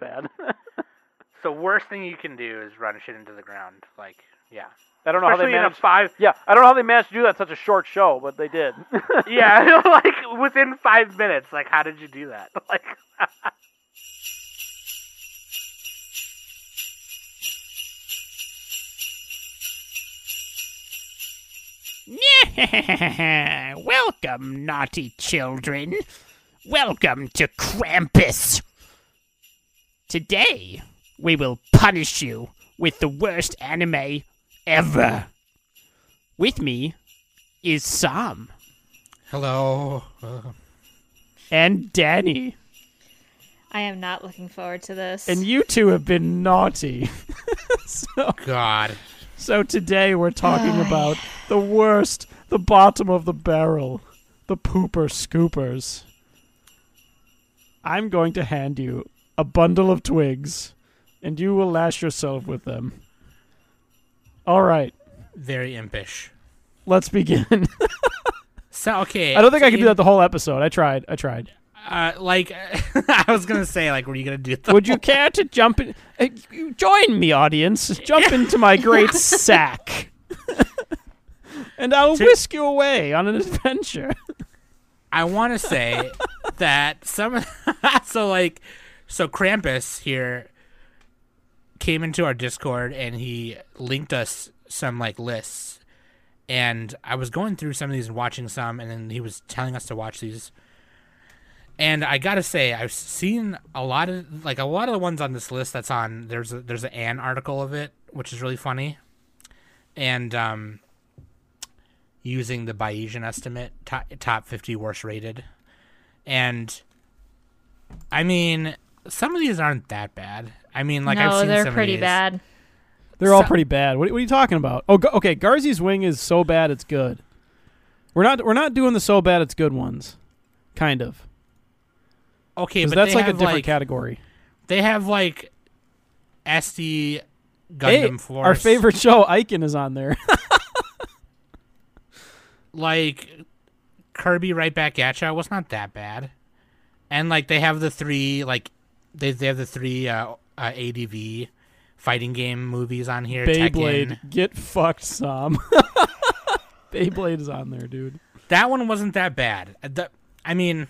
bad. So worst thing you can do is run shit into the ground. Like, yeah. I don't know how they Especially in a managed. five. Yeah, I don't know how they managed to do that in such a short show, but they did. Yeah, like within five minutes. Like, how did you do that? Like, Welcome, naughty children. Welcome to Krampus. Today, we will punish you with the worst anime ever. With me is Sam Hello. Uh, and Danny. I am not looking forward to this. And you two have been naughty. so, God. so today we're talking about the worst, the bottom of the barrel, the pooper scoopers. I'm going to hand you a bundle of twigs, and you will lash yourself with them. All right, Very impish. let's begin. So okay. I don't think I can do that the whole episode. I tried. I tried. Uh, like I was gonna say, like, were you gonna do? The Would you care to jump in? Uh, join me, audience. Jump into my great sack, and I'll To- whisk you away on an adventure. I want to say that some. so like, so Krampus here came into our Discord and he linked us some like lists, and I was going through some of these and watching some, and then he was telling us to watch these. And I gotta say, I've seen a lot of like a lot of the ones on this list that's on. There's a, there's an ANN article of it, which is really funny, and um, using the Bayesian estimate, top, top 50 worst rated. And I mean, some of these aren't that bad. I mean, like no, I've seen they're some of pretty these. bad. They're all pretty bad. What, what are you talking about? Oh, Ga- okay. Garzey's Wing is so bad it's good. We're not we're not doing the so bad it's good ones, kind of. Okay, but that's they like a different like, category. They have like SD Gundam Hey, Force. our favorite show, Eiken, is on there. like Kirby right back at ya was not that bad. And like they have the three like they they have the three uh, uh ADV fighting game movies on here. Tekken. Beyblade, get fucked, some. Beyblade is on there, dude. That one wasn't that bad. Uh, the- I mean,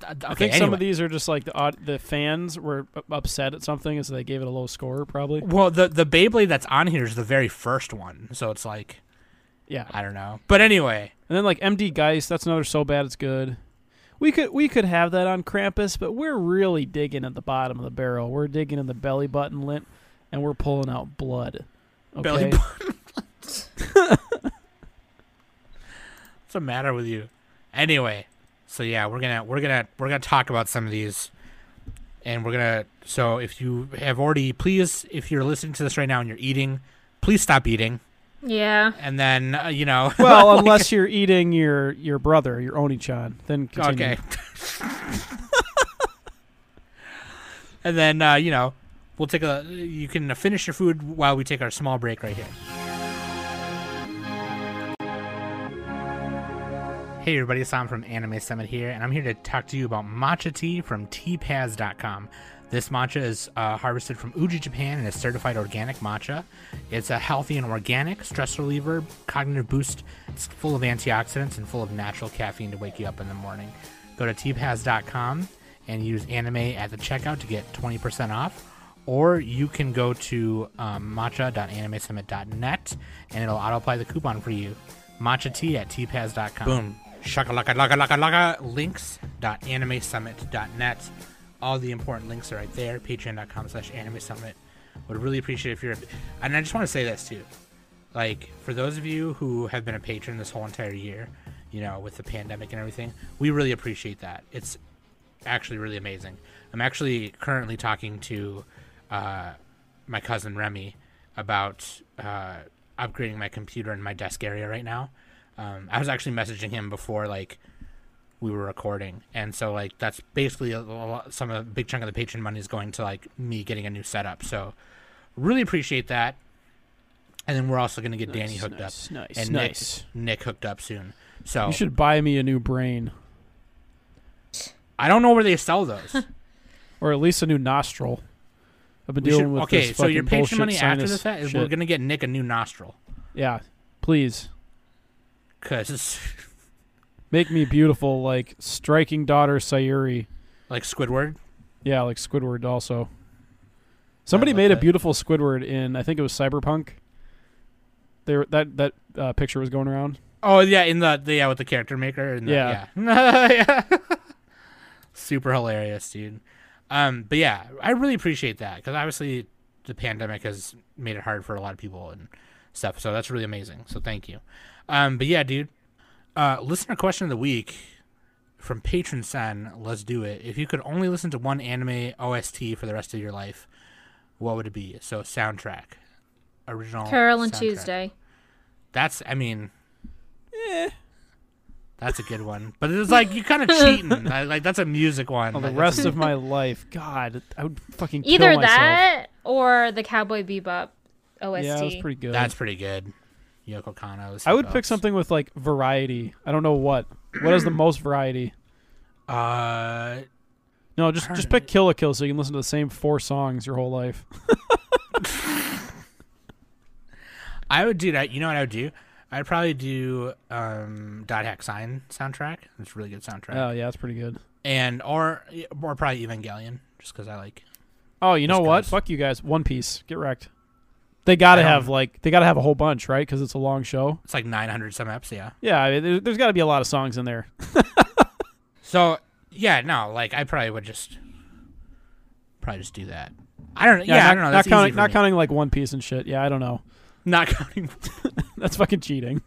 th- th- I okay, think some of these are just like the the fans were upset at something, and so they gave it a low score, probably. Well, the the Beyblade that's on here is the very first one, so it's like Yeah, I don't know. But anyway, and then like MD Geist, that's another so bad it's good. We could we could have that on Krampus, but we're really digging at the bottom of the barrel. We're digging in the belly button lint, and we're pulling out blood. Okay? belly button. Lint. What's the matter with you? Anyway, so yeah, we're gonna we're gonna we're gonna talk about some of these, and we're gonna. So if you have already, please, if you're listening to this right now and you're eating, please stop eating, Yeah. and then uh, you know. Well, like- unless you're eating your your brother, your Oni-chan, then continue. Okay. and then uh, you know, we'll take a. You can finish your food while we take our small break right here. Hey everybody, Sam from Anime Summit here, and I'm here to talk to you about matcha tea from tpaz.com. This matcha is uh, harvested from Uji, Japan, and is certified organic matcha. It's a healthy and organic stress reliever, cognitive boost. It's full of antioxidants and full of natural caffeine to wake you up in the morning. Go to tpaz.com and use anime at the checkout to get 20% off. Or you can go to um, matcha.animesummit.net and it'll auto apply the coupon for you. Matcha tea at tpaz.com. Boom. Shakalaka laka laka laka links.animesummit.net. All the important links are right there. Patreon.com slash anime summit. Would really appreciate if you're and I just want to say this too. Like, for those of you who have been a patron this whole entire year, you know, with the pandemic and everything, we really appreciate that. It's actually really amazing. I'm actually currently talking to uh, my cousin Remy about uh, upgrading my computer in my desk area right now. Um, I was actually messaging him before like we were recording, and so like that's basically a, a lot, some of the big chunk of the patron money is going to like me getting a new setup. So really appreciate that. And then we're also going to get Danny hooked nice, up nice, and nice. Nick Nick hooked up soon. So You should buy me a new brain. I don't know where they sell those. or at least a new nostril. I've been We dealing should- with okay, this so your fucking patron money after sinus the fact is shit. we're gonna get Nick a new nostril Yeah, please because make me beautiful like striking daughter Sayuri. like Squidward. Yeah, like Squidward also. Somebody made a that. beautiful Squidward in I think it was Cyberpunk. There that that uh, picture was going around. Oh yeah, in the, the yeah with the character maker. And the, Yeah. yeah, Yeah. super hilarious, dude. Um, but yeah, I really appreciate that because obviously the pandemic has made it hard for a lot of people and stuff. So that's really amazing. So thank you. Um, but yeah, dude. Uh, listener question of the week from patron son. Let's do it. If you could only listen to one anime OST for the rest of your life, what would it be? So soundtrack, original. Carole and soundtrack. Tuesday. That's, I mean, that's a good one. But it's like you kind of cheating. Like, like, that's a music one. Oh, the Like, rest of my life, God, I would fucking kill Either myself. that or the Cowboy Bebop OST. Yeah, it was pretty good. That's pretty good. Yoko Kanno's. I would pick something with like variety. I don't know what. What has the most variety? Uh, No, just just pick Kill la Kill so you can listen to the same four songs your whole life. I would do that. You know what I would do? I'd probably do um Dot Hack Sign soundtrack. It's a really good soundtrack. Oh yeah, that's pretty good. and or or probably Evangelion, just because I like. Oh, you know what? what? 'cause. Fuck you guys. One Piece. Get wrecked. They gotta have like they gotta have a whole bunch, right? Because it's a long show. It's like 900 some eps. Yeah. Yeah, I mean, there, there's got to be a lot of songs in there. So yeah, no, like I probably would just probably just do that. I don't. Yeah, not, I don't know. Not counting, not me. counting like One Piece and shit. Yeah, I don't know. Not counting. That's fucking cheating.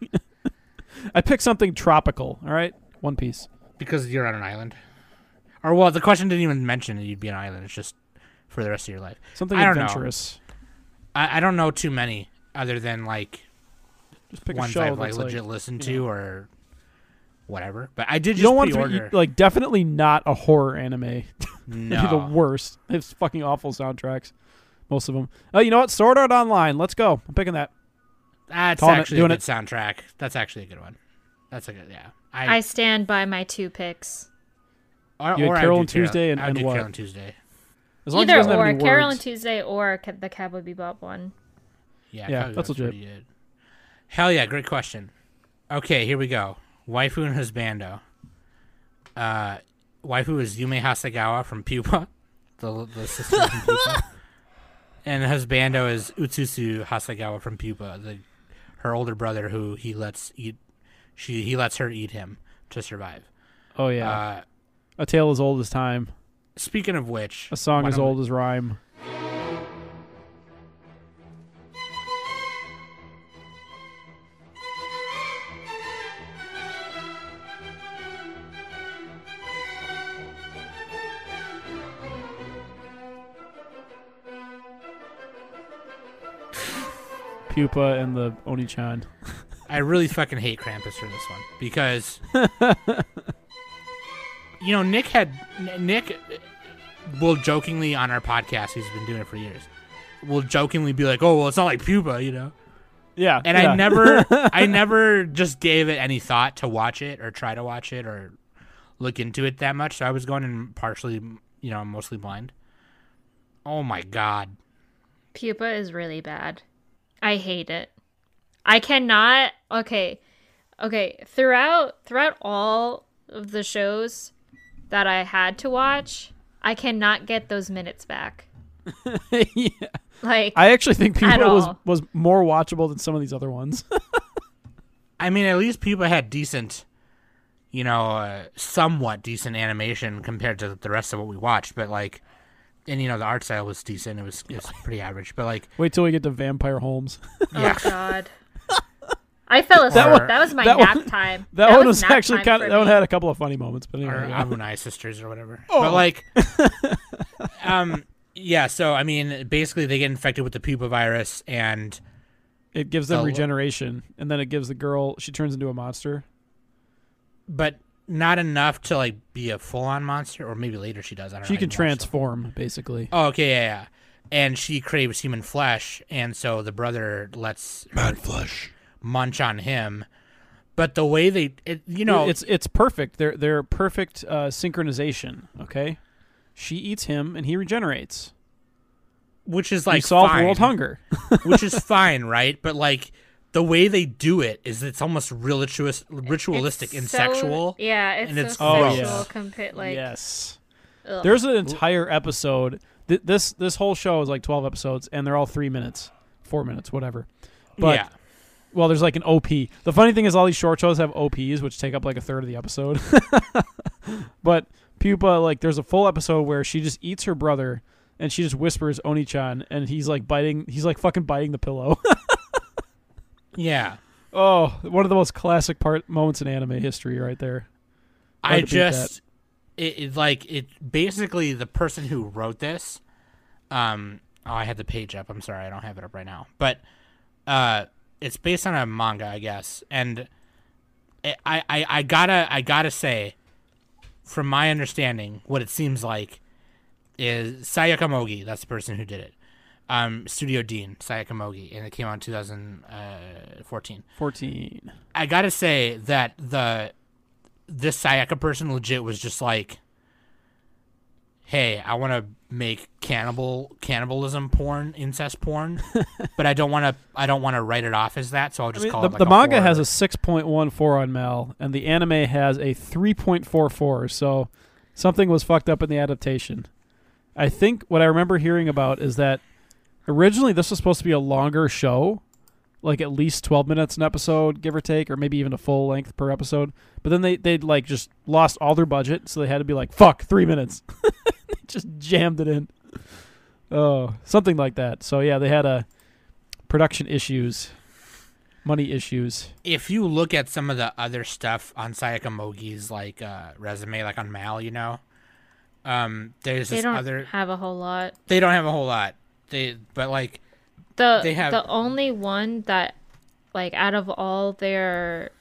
I pick something tropical. All right, One Piece. Because you're on an island. Or well, the question didn't even mention that you'd be on an island. It's just for the rest of your life. Something I don't know. Adventurous. I, I don't know too many other than like Just pick a ones show I've like legit listened you to know. or whatever. But I did You just don't want to be, like definitely not a horror anime. It'd be the worst. It's fucking awful soundtracks. Most of them. Oh, uh, you know what? Sword Art Online. Let's go. I'm picking that. that's Calling it- actually a good it. soundtrack. That's actually a good one. That's a good yeah. I, I stand by my two picks. or, You had or I Carole do and Tuesday and- I would and do what? Carole and Tuesday. As long Either doesn't or, any Carole and. Tuesday or ca- the Cowboy Bebop one. Yeah, Yeah, that's was legit. pretty good. Hell yeah, great question. Okay, here we go. Waifu and husbando. Uh, waifu is Yume Hasegawa from Pupa, the the sister from Pupa, and husbando is Utsutsu Hasegawa from Pupa, the her older brother who he lets eat. She he lets her eat him to survive. Oh yeah. Uh, a tale as old as time. Speaking of which, A song as we- old as rhyme. Pupa and the Oni-chan. I really fucking hate Krampus for this one because you know Nick had Nick will jokingly on our podcast. He's been doing it for years. Will jokingly be like, "Oh well, it's not like Pupa," you know. Yeah. And yeah. I never, I never just gave it any thought to watch it or try to watch it or look into it that much. So I was going in partially, you know, mostly blind. Oh my god. Pupa is really bad. I hate it. I cannot. Okay, okay. Throughout throughout all of the shows that I had to watch, I cannot get those minutes back. yeah. Like I actually think people was was more watchable than some of these other ones. I mean, at least people had decent, you know, uh, somewhat decent animation compared to the rest of what we watched. But like, and you know, the art style was decent. It was it was pretty average. But like, Wait till we get to Vampire Holmes. oh god. I fell asleep. That That, was my that nap one- time. That, one was nap actually kind of. That one had a couple of funny moments, but or anyway. yeah. Abunai sisters or whatever. Oh. But like, um, yeah. So I mean, basically, they get infected with the Pupa virus, and It gives them So- regeneration, and then it gives the girl. She turns into a monster. but not enough to like be a full on monster. Or maybe later she does. I don't know. She I can didn't transform, basically. Oh, okay, yeah, yeah. And she craves human flesh, and so the brother lets her flesh. Munch on him. But the way they, it, you know, it's it's perfect. They're they're perfect uh, synchronization. Okay, she eats him and he regenerates. which is Like like solve fine, world hunger. which is fine, right? But like the way they do it is it's almost ritualist, ritualistic It's and so- sexual. Yeah, it's, and it's so Oh, sexual. yeah. Compa- like, yes. ugh. There's an entire episode. Th- this this whole show is like 12 episodes and they're all 3 minutes, 4 minutes, whatever. But yeah, well, there's like an OP. The funny thing is all these short shows have OPs which take up like a third of the episode. but Pupa like there's a full episode where she just eats her brother and she just whispers Oni-chan and he's like biting he's like fucking biting the pillow. yeah. oh, one of the most classic part moments in anime history right there. I Hard beat just it, it like it basically the person who wrote this. Um. Oh, I had the page up. I'm sorry, I don't have it up right now. But uh, it's based on a manga, I guess, and I I I, I gotta I gotta say, from my understanding, what it seems like is Sayaka Mogi. That's the person who did it. Um, Studio Dean Sayaka Mogi, and it came out in 2014. 14. I gotta say that the this Sayaka person legit was just like, "Hey, I want to make cannibal cannibalism porn, incest porn, but I don't want to. I don't want to write it off as that. So I'll I just mean, call the, it like the a manga horror. has a 6.14 on Mal, and the anime has a 3.44. So something was fucked up in the adaptation. I think what I remember hearing about is that originally this was supposed to be a longer show, like at least 12 minutes an episode, give or take, or maybe even a full length per episode. But then they they like just lost all their budget, so they had to be like, "Fuck, three minutes." they just jammed it in. Oh, something like that. So yeah, they had a production issues, money issues. if you look at some of the other stuff on Sayaka Mogi's like uh, resume, like on Mal, you know, um, there's they this don't other. have a whole lot. They don't have a whole lot. They but like The They have- the only one that like out of all their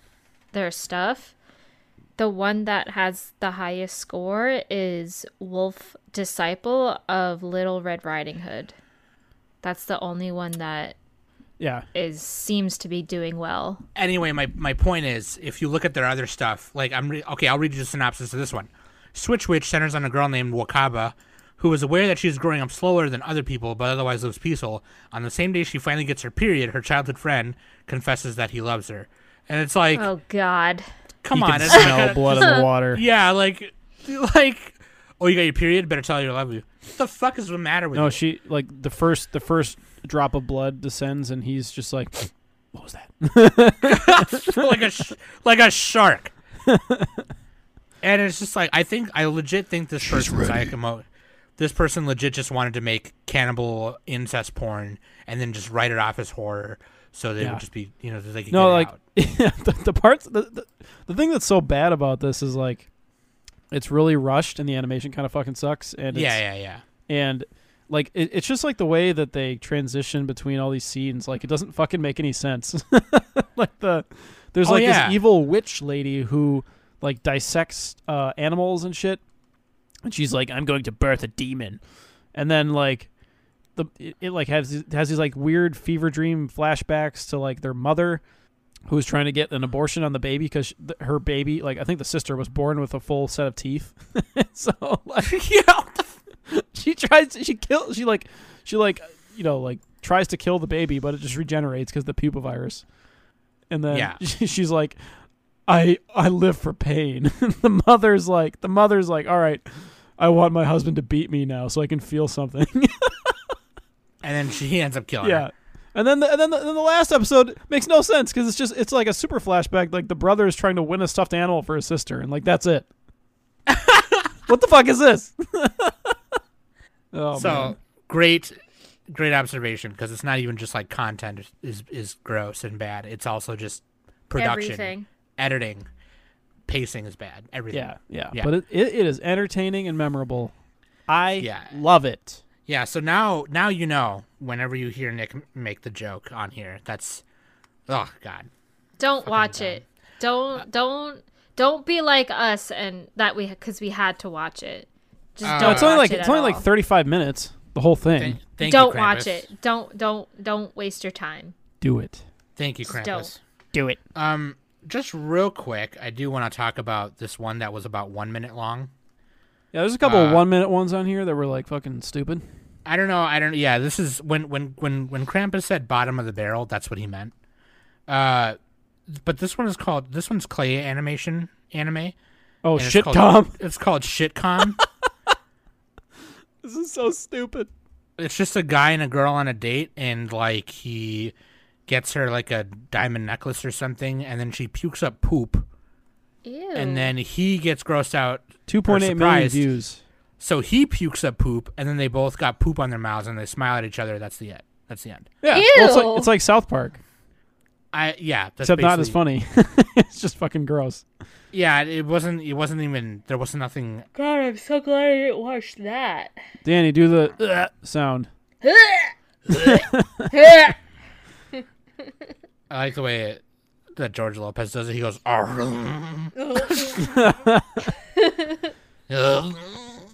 their stuff, the one that has the highest score is Wolf Disciple of Little Red Riding Hood. That's the only one that Yeah, is seems to be doing well. anyway, my my point is, if you look at their other stuff, like I'm re- okay, I'll read you the synopsis of this one. Switch Witch centers on a girl named Wakaba, who is aware that she is growing up slower than other people, but otherwise lives peaceful. On the same day she finally gets her period, her childhood friend confesses that he loves her, and it's like, Oh God. Come you on, can smell like a- blood in the water. yeah, like, like, oh, you got your period? Better tell her you love you. What the fuck is the matter with No, you? she like the first the first drop of blood descends, and he's just like, "What was that?" like a sh- like a shark. and it's just like I think I legit think this person Sayaka this person legit just wanted to make cannibal incest porn and then just write it off as horror, so they Yeah. would just be you know they could No, get like the, the parts the, the the thing that's so bad about this is like, it's really rushed, and the animation kind of fucking sucks. And yeah, yeah, yeah. and like it, it's just like the way that they transition between all these scenes like it doesn't fucking make any sense like the there's Oh, like yeah. this evil witch lady who like dissects uh, animals and shit and she's like i'm going to birth a demon and then like the it, it like has has these like weird fever dream flashbacks to like their mother who was trying to get an abortion on the baby because her baby like i think the sister was born with a full set of teeth so like yeah. she tries she kill she like she like you know like tries to kill the baby but it just regenerates because the pupa virus and then Yeah. she's like i i live for pain the mother's like the mother's like all right i want my husband to beat me now so i can feel something and then she ends up killing. yeah her. and then the, and then the, then the last episode makes no sense because it's just it's like a super flashback like the brother is trying to win a stuffed animal for his sister and like that's it what the fuck is this oh so man. great, great observation because it's not even just like content is, is is gross and bad. It's also just production, Everything. editing, pacing is bad. Everything. Yeah, yeah, Yeah. But it, it, it is entertaining and memorable. I Yeah. love it. Yeah, so now now you know whenever you hear Nick make the joke on here, that's oh god. Don't watch dumb. it. Don't don't don't be like us and that we because we had to watch it. Just Uh, don't. It's only watch like it it's at only like 35 minutes. The whole thing. Thank, thank don't you, watch it. Don't don't don't waste your time. Do it. Thank you, Just Krampus. don't. Do it. Um, just real quick, I do want to talk about this one that was about one minute long. Yeah, there's a couple of Uh, one minute ones on here that were like fucking stupid. I don't know. I don't. Yeah, this is when when when when Krampus said bottom of the barrel. That's what he meant. Uh, but this one is called. This one's clay animation anime. Oh and it's shit, called- Tom. It's called Shitcom. this is so stupid. it's just a guy and a girl on a date, and like he gets her like a diamond necklace or something, and then she pukes up poop, Ew. and then he gets grossed out. Two point eight million views. So he pukes up poop, and then they both got poop on their mouths, and they smile at each other. That's the end. That's the end. Yeah, well, it's like it's like South Park, I yeah. That's except not as funny. it's just fucking gross. Yeah, it wasn't. It wasn't even. There wasn't nothing. God, I'm so glad I didn't watch that. Danny, do the uh, sound. I like the way it, that George Lopez does it. He goes. Do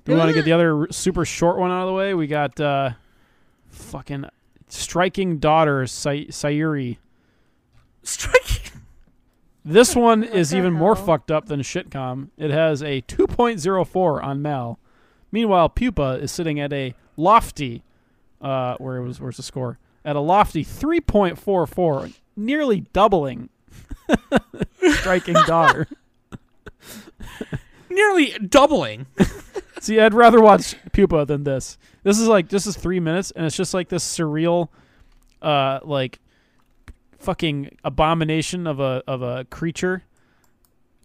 we want to get the other super short one out of the way? We got uh, fucking striking daughter Say- Sayuri. Striking. This one is even more fucked up than shitcom. It has a 2.04 on Mal. Meanwhile, Pupa is sitting at a lofty, uh, where it was, where's the score? At a lofty 3.44, nearly doubling striking daughter. Nearly doubling. See, I'd rather watch Pupa than this. This is like this is three minutes, and it's just like this surreal, uh, like fucking abomination of a of a creature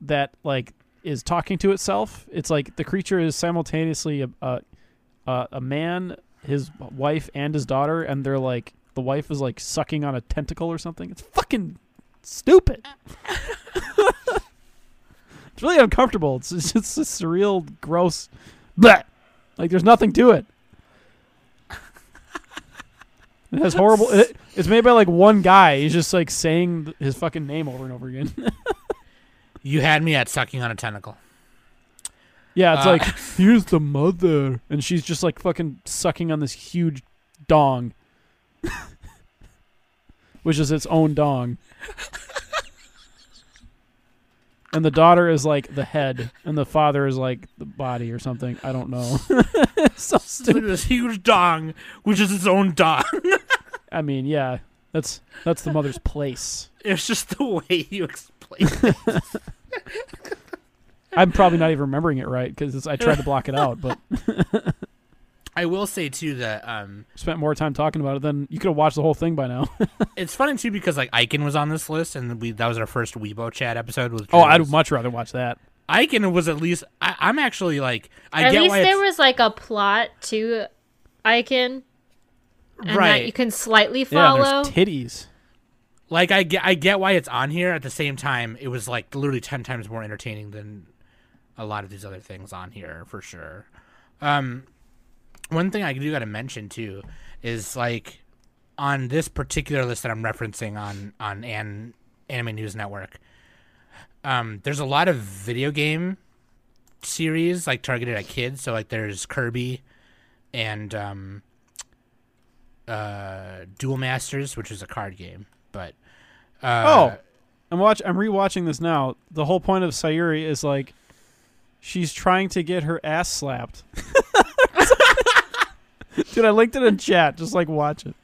that like is talking to itself. It's like the creature is simultaneously a a, a, a man, his wife, and his daughter, and they're like the wife is like sucking on a tentacle or something. It's fucking stupid. it's really uncomfortable. It's, it's just a surreal, gross. Bleh. Like there's nothing to it. It has horrible. It, it's made by like one guy. He's just like saying his fucking name over and over again. You had me at sucking on a tentacle. yeah, it's Uh, like here's the mother, and she's just like fucking sucking on this huge dong, which is its own dong. And the daughter is like the head, and the father is like the body or something. I don't know. So stupid. this huge dong, which is its own dong. I mean, yeah, that's that's the mother's place. it's just the way you explain it. I'm probably not even remembering it right because I tried to block it out, but I will say too that um, spent more time talking about it than you could have watched the whole thing by now. it's funny too because like Eiken was on this list, and we that was our first Weibo chat episode. With oh, I'd much rather watch that. Eiken was at least. I, I'm actually like. I At get least why there was like a plot to Eiken, and that right. you can slightly Yeah, follow. there's titties. like I get I get why it's on here. At the same time, it was like literally ten times more entertaining than a lot of these other things on here for sure. Um, one thing I do got to mention too is like on this particular list that I'm referencing on on an Anime News Network. Um, there's a lot of video game series like targeted at kids. So like there's Kirby and um, uh, Duel Masters, which is a card game, but uh, Oh, I'm watch. I'm rewatching this now. The whole point of Sayuri is like she's trying to get her ass slapped. Dude, I linked it in chat. Just like watch it.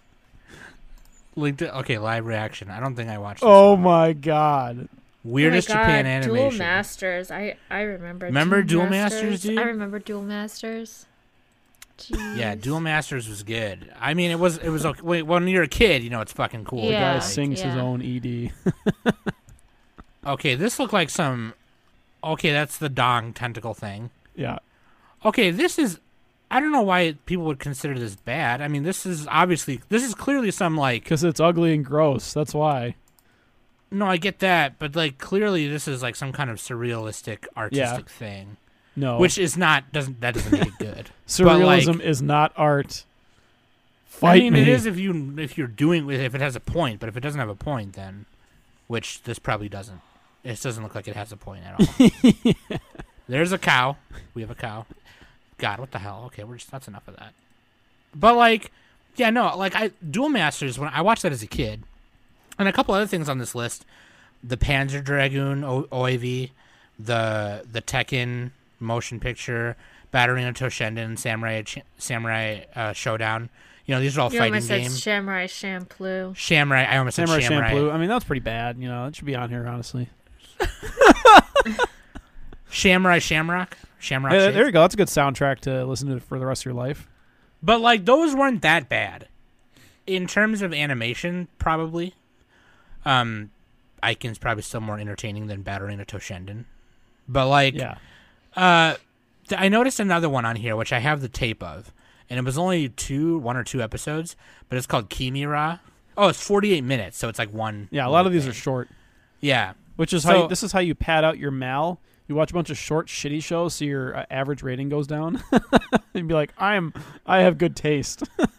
linked it. Okay, live reaction. I don't think I watched. This Oh one. my god. weirdest oh my God, Japan Duel animation. Masters. I I remember. Remember Duel Masters, dude? I remember Duel Masters. Yeah, Jeez. Duel Masters was good. I mean, it was it was okay. Wait, when you're a kid, you know it's fucking cool. Yeah. Guy Like, sings his own ED. Okay, this looked like some. Okay, that's the dong tentacle thing. yeah. Okay, this is. I don't know why people would consider this bad. I mean, this is obviously this is clearly some like. Because it's ugly and gross. That's why. No, I get that, but like clearly this is like some kind of surrealistic artistic thing, No. which is not doesn't that doesn't make it good. surrealism like- is not art. I Fight mean, me. it is if you if you're doing if it has a point, but if it doesn't have a point, then which this probably doesn't. It doesn't look like it has a point at all. There's a cow. We have a cow. God, what the hell? Okay, we're just that's enough of that. But like, yeah, no, like I Duel Masters when I watched that as a kid, and a couple other things on this list, the Panzer Dragoon o- OAV, the the Tekken motion picture, Battle Arena Toshinden, Samurai Ch- Samurai uh, Showdown. You know, these are all You fighting almost said games. Samurai Champloo. Samurai, I almost Samurai said Samurai. Champloo. I mean, that's pretty bad. You know, it should be on here, honestly. Samurai Shamrock. Shamrock. Hey, there you go. That's a good soundtrack to listen to for the rest of your life. But like those weren't that bad. In terms of animation, probably. Um Eiken's probably still more entertaining than Battle Arena Toshinden. But like Yeah. uh th- I noticed another one on here which I have the tape of. And it was only two one or two episodes, but it's called Kimera. Oh, it's 48 minutes, so it's like one Yeah, a lot of these are short. Yeah. Which is how you, this is how you pad out your mal. You watch a bunch of short, shitty shows, so your uh, average rating goes down. and be like, I'm, I have good taste.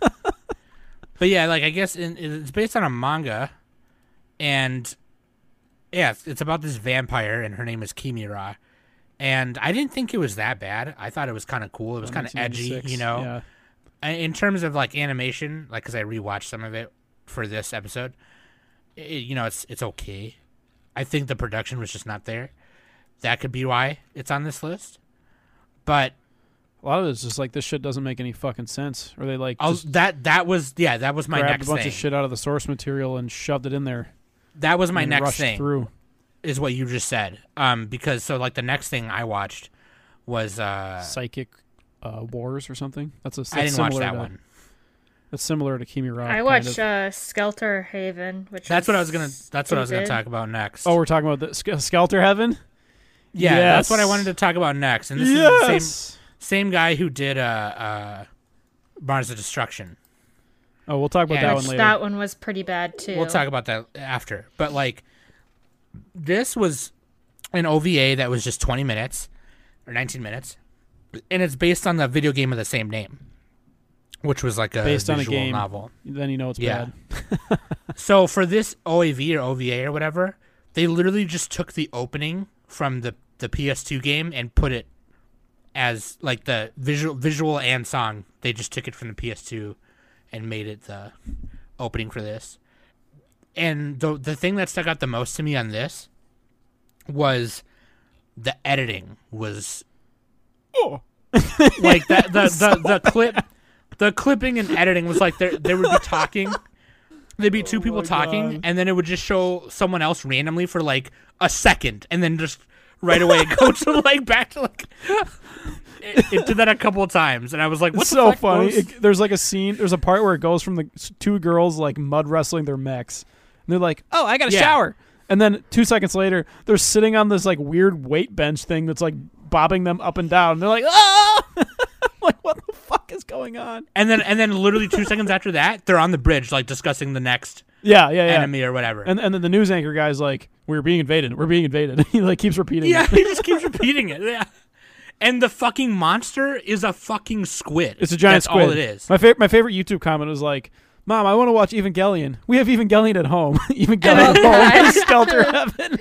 But yeah, like I guess in, it's based on a manga, and yeah, it's, it's about this vampire, and her name is Kimera. And I didn't think it was that bad. I thought it was kind of cool. It was kind of edgy, you know. Yeah. I- In terms of like animation, like because I rewatched some of it for this episode, it, you know, it's it's okay. I think the production was just not there. That could be why it's on this list. But A lot of it's just like this shit doesn't make any fucking sense. Or they like I'll, just that that was yeah, that was my grabbed next a bunch thing. of shit out of the source material and shoved it in there. That was my and next rushed thing. through. is what you just said. Um, because so like the next thing I watched was uh, Psychic uh, Wars or something. That's a. That's I didn't watch similar that to, one. That's similar to Kimi Rock. I kind watched of. uh, Skelter Heaven, which That's what I was gonna. That's what I was gonna talk about next. Oh, we're talking about the Ske- Skelter Heaven. Yeah, that's what I wanted to talk about next. And this is the same same guy who did uh, uh, Mars of Destruction. Oh, we'll talk about Yeah, that Which one later. that one was pretty bad too. We'll talk about that after. But like, this was an OVA that was just 20 minutes or 19 minutes, and it's based on the video game of the same name, which was like a Based on a game. novel. then you know it's Yeah. bad. So for this OAV or OVA or whatever, they literally just took the opening from the the PS2 game and put it as like the visual visual and song. They just took it from the PS2 and made it the opening for this. And the the thing that stuck out the most to me on this was the editing was Oh. like that the the, the clip the clipping and editing was like they they would be talking there'd be two oh people Oh talking God. and then it would just show someone else randomly for like a second and then just right away go to like back to like it, it did that a couple of times and i was like what's so funny. It, there's like a scene. There's a part where it goes from the two girls like mud wrestling their mechs, and they're like, "Oh, I got a Yeah. shower," and then two seconds later, they're sitting on this like weird weight bench thing that's like bobbing them up and down. And they're like, "Oh!" like, what the fuck is going on? and then and then literally two seconds after that they're on the bridge like discussing the next Yeah, yeah, yeah. enemy or whatever And and then the news anchor guy's like, "We're being invaded. We're being invaded." he like keeps repeating. yeah it. he just keeps repeating it yeah and the fucking monster is a fucking squid It's a giant That's squid. all it is My favorite, my favorite YouTube comment was like, "Mom, I want to watch Evangelion. We have Evangelion at home. Evangelion oh, at home. Skelter Heaven."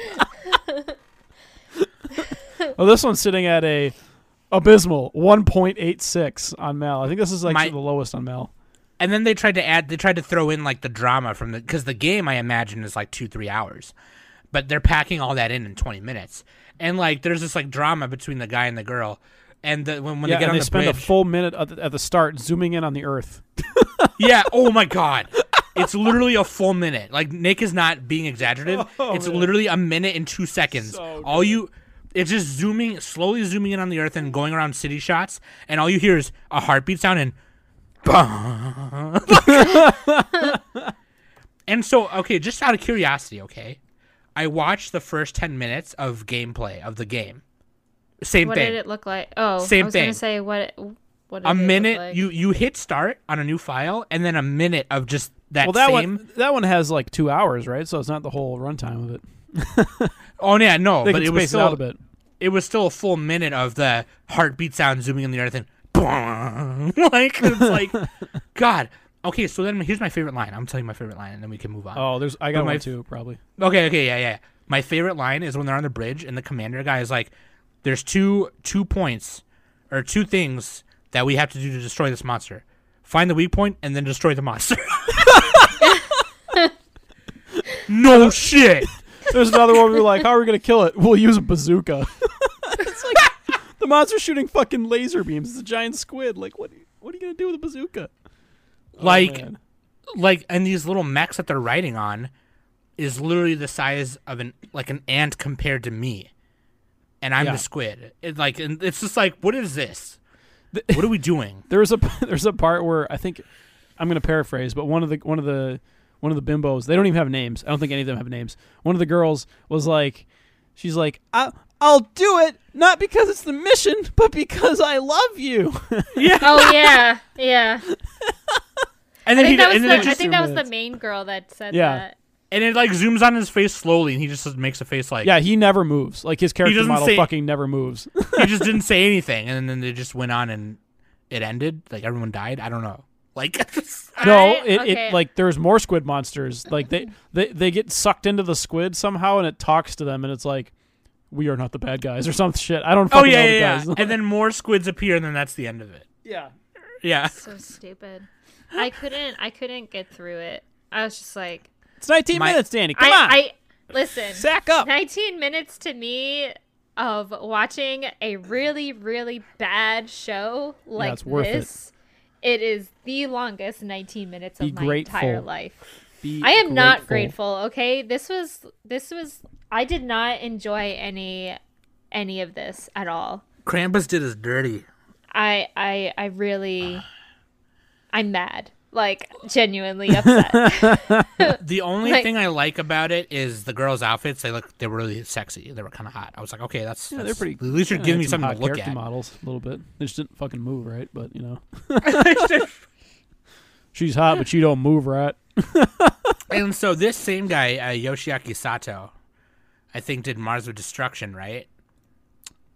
well, this one's sitting at a abysmal 1.86 on Mal. I think this is like My- the lowest on Mal. and then they tried to add they tried to throw in like the drama from the because the game i imagine is like two three hours but they're packing all that in in 20 minutes and like there's this like drama between the guy and the girl and the, when, when yeah, they get on they the spend a full minute at the, at the start zooming in on the Earth. yeah oh my god it's literally a full minute like nick is not being exaggerative Oh, it's man. literally a minute and two seconds So all you it's just zooming slowly zooming in on the earth and going around city shots and all you hear is a heartbeat sound and and so okay just out of curiosity okay i watched the first 10 minutes of gameplay of the game same what thing What did it look like? Oh, Same I was thing. gonna say what. It, what a minute like? you you hit start on a new file and then a minute of just that well, that same one that one has like two hours, right? So it's not the whole runtime of it. oh yeah no They but it was still it a bit. it was still a full minute of the heartbeat sound zooming in the earth and like it's like god. Okay so then here's my favorite line. I'm telling you my favorite line and then we can move on. Oh, there's I got But my one too, probably. okay okay yeah yeah. My favorite line is when they're on the bridge and the commander guy is like there's two two points or two things that we have to do to destroy this monster. Find the weak point and then destroy the monster. No shit There's another one we're like, how are we gonna kill it? We'll use a bazooka. it's like the monster's shooting fucking laser beams. It's a giant squid. Like, what? What are you gonna do with a bazooka? Oh, Like, man. like, and these little mechs that they're riding on is literally the size of an like an ant compared to me, and I'm Yeah. the squid. It like, and it's just like, what is this? what are we doing? there's a there's a part where I think I'm gonna paraphrase, but one of the one of the one of the bimbos they don't even have names. I don't think any of them have names. One of the girls was like, she's like, I, I'll do it not because it's the mission, but because I love you. yeah. Oh yeah, yeah. And I then he that was and the, then I think that was the main girl that said Yeah. that. and it like zooms on his face slowly, and he just makes a face like yeah, he never moves. Like his character model say- fucking never moves. he just didn't say anything, and then they just went on and it ended. Like everyone died. I don't know. Like no, it, okay. it like there's more squid monsters. Like they, they they get sucked into the squid somehow, and it talks to them, and it's like, we are not the bad guys or some shit. I don't oh yeah, know yeah, the yeah. guys. and then more squids appear, and then that's the end of it. yeah. Yeah. So stupid. I couldn't. I couldn't get through it. I was just like, It's 19 My- minutes, Danny. Come I, on, I listen. sack up. 19 minutes to me of watching a really, really bad show like it's worth it. this. It is the longest 19 minutes of Be my grateful. entire life. Be I am not grateful. grateful. Okay, this was this was. I did not enjoy any any of this at all. Krampus did us dirty. I I I really, I'm mad. Like genuinely upset. The only Like- thing I like about it is the girls' outfits. They look they were really sexy. They were kind of hot. I was like, okay, that's, Yeah, they're pretty. At least you're yeah, giving me some something hot to look character at. models a little bit. They just didn't fucking move right, but you know. She's hot, but she don't move right. And so this same guy, uh, Yoshiaki Sato, I think did Mars of Destruction, right?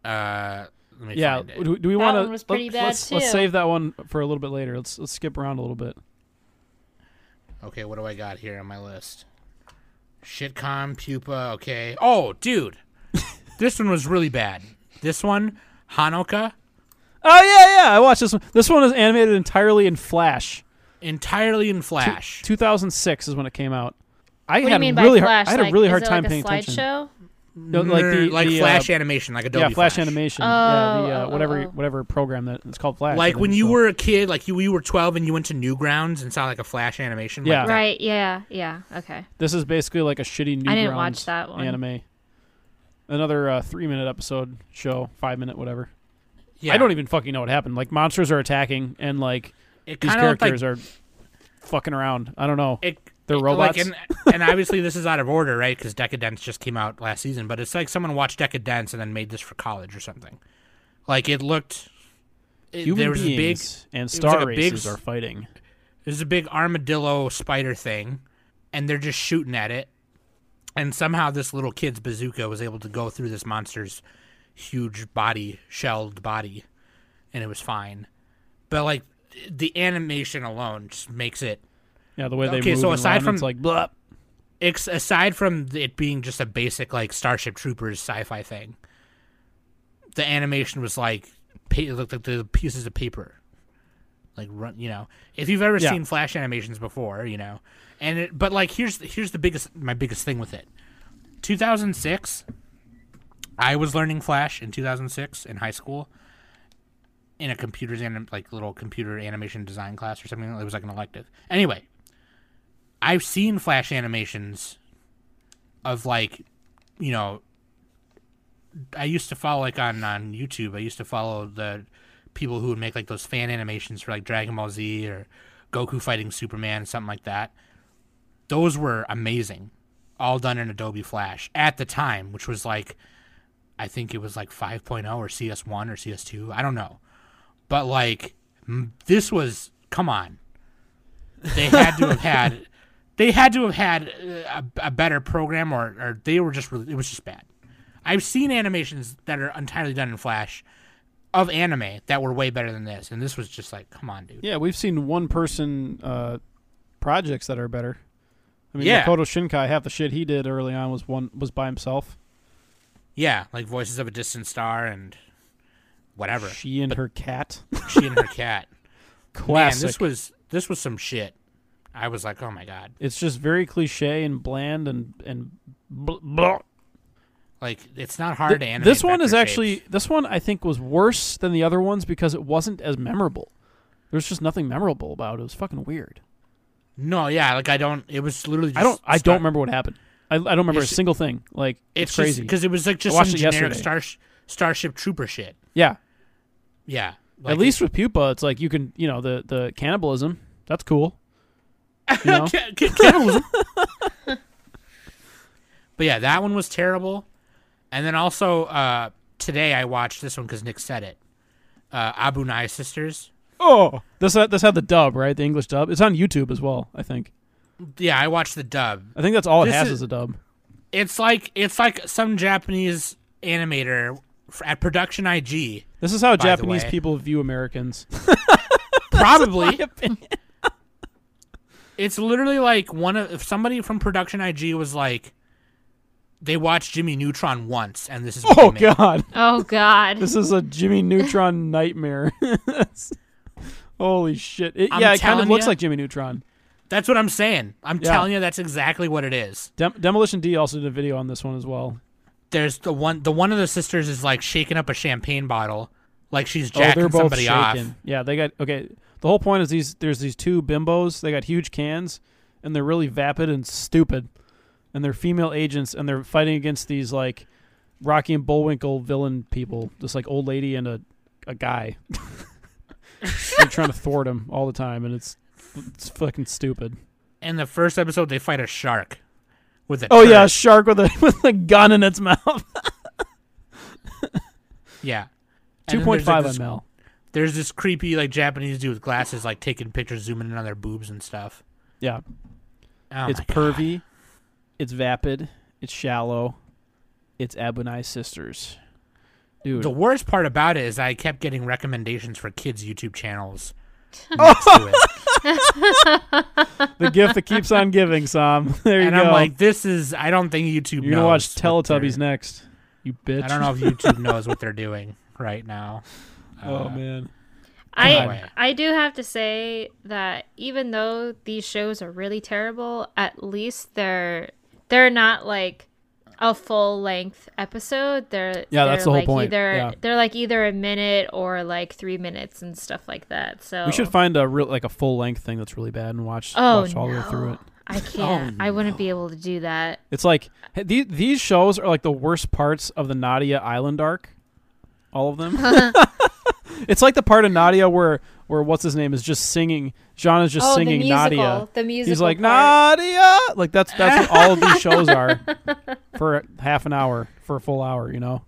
Uh, let me Yeah. find it. Do, do we want to? one was pretty bad, let's, let's save that one for a little bit later. Let's let's skip around a little bit. Okay, what do I got here on my list? Shitcom, Pupa, okay. Oh, dude. this one was really bad. This one, Hanoka, Oh yeah, yeah. I watched this one. This one is animated entirely in Flash. entirely in Flash. 2006 is when it came out. I what do you had mean a by really flash? hard. I had like, a really hard time like paying a attention. slideshow? No, like the like the, Flash uh, animation, like Adobe yeah, Flash, animation. yeah, the Oh, uh, oh, whatever oh. whatever program that it's called Flash. Like when you so. were a kid, like you, you were 12 and you went to Newgrounds and saw like a Flash animation. Yeah. that. Right. Yeah. Yeah. Okay. This is basically like a shitty Newgrounds I didn't watch that one. anime. Another uh, three minute episode show, five minute whatever. Yeah. I don't even fucking know what happened. Like monsters are attacking and like It these characters like, are fucking around. I don't know. it, They're it- robots. Like, and, and obviously this is out of order, right? Because Decadence just came out last season. But it's like someone watched Decadence and then made this for college or something. Like it looked. It, Human there was a big. and star like a big races are fighting. There's a big armadillo spider thing, and they're just shooting at it. And somehow this little kid's bazooka was able to go through this monster's huge body, shelled body, and it was fine. But like the animation alone just makes it Yeah, the way they Okay, move. so aside from- it's like blah. ex- aside from it being just a basic like Starship Troopers sci-fi thing, the animation was like it looked like the pieces of paper, like run. You know, if you've ever Yeah. seen Flash animations before, you know, and it, but like here's here's the biggest my biggest thing with it. 2006, I was learning Flash in 2006 in high school. In a computer's anim- like little computer animation design class or something, it was like an elective. Anyway, I've seen Flash animations of like, you know, I used to follow like on on YouTube. I used to follow the people who would make like those fan animations for like Dragon Ball Z or Goku fighting Superman, something like that. Those were amazing, all done in Adobe Flash at the time, which was like, I think it was like 5.0 or CS1 or CS2. I don't know, but like this was come on. They had to have had they had to have had a, a better program or, or they were just really, it was just bad i've seen animations that are entirely done in flash of anime that were way better than this and this was just like come on dude Yeah, we've seen one person uh, projects that are better. I mean, Yeah. Makoto Shinkai, half the shit he did early on was one was by himself. yeah like voices of a distant star and whatever She and her cat. she and her cat Classic. man this was this was some shit i was like oh my god it's just very cliche and bland and and blah. Like it's not hard to animate. this one is actually this one I think was worse than the other ones because it wasn't as memorable. There's just nothing memorable about it. It was fucking weird. no, yeah. Like I don't. It was literally. Just I don't I don't remember what happened. I, I don't remember a single thing. Like it's, It's, crazy. because it was like just some generic star Starship Trooper shit. yeah. Yeah. At least with pupa, it's like you can you know the the cannibalism. That's cool. You know? Ca- ca- cannibalism. but yeah, that one was terrible. And then also uh, today I watched this one because Nick said it. Uh, Abunai Sisters. oh, this had, this had the dub right, the English dub. It's on YouTube as well. I think. Yeah, I watched the dub. I think that's all it has is- is a dub. It's like it's like some Japanese animator at Production IG. This is how Japanese people view Americans. Probably. It's literally like one of if somebody from Production IG was like, they watched Jimmy Neutron once, and this is what oh they. God, Oh God. this is a Jimmy Neutron nightmare. Holy shit! It, yeah, it kind of looks ya. like Jimmy Neutron. That's what I'm saying. I'm Yeah. telling you, that's exactly what it is. Dem- Demolition D also did a video on this one as well. There's the one. The one of the sisters is like shaking up a champagne bottle, like she's oh, they're jacking both somebody shaking. off. Yeah, they got okay. The whole point is these. There's these two bimbos. They got huge cans, and they're really vapid and stupid, and they're female agents, and they're fighting against these like Rocky and Bullwinkle villain people, just like old lady and a a guy. they're trying to thwart him all the time, and it's it's fucking stupid. In the first episode, they fight a shark with a. Oh yeah, a shark with a with a gun in its mouth. yeah. two point five Two then like, ml. There's this creepy like Japanese dude with glasses, like taking pictures, zooming in on their boobs and stuff. Yeah, Oh it's my God. pervy, it's vapid, it's shallow, it's Abunai sisters, dude. The worst part about it is I kept getting recommendations for kids' YouTube channels. Oh. next to it. the gift that keeps on giving, Sam. There you and go. I'm like, this is. I don't think YouTube. You're gonna watch knows what Teletubbies next, you bitch. I don't know if YouTube knows what they're doing right now. Oh Uh, man, I I do have to say that even though these shows are really terrible, at least they're they're not like a full length episode. They're Yeah, they're that's the whole like point. Either Yeah. they're like either a minute or like three minutes and stuff like that. So we should find a real like a full length thing that's really bad and watch Oh watch all the way through no. it. I can't. I wouldn't be able to do that. It's like these these shows are like the worst parts of the Nadia Island arc. All of them. it's like the part of Nadia where where what's his name is just singing. John is just oh, singing the musical. Nadia. The musical. He's like part. Nadia. Like that's that's what all of these shows are for half an hour for a full hour. You know.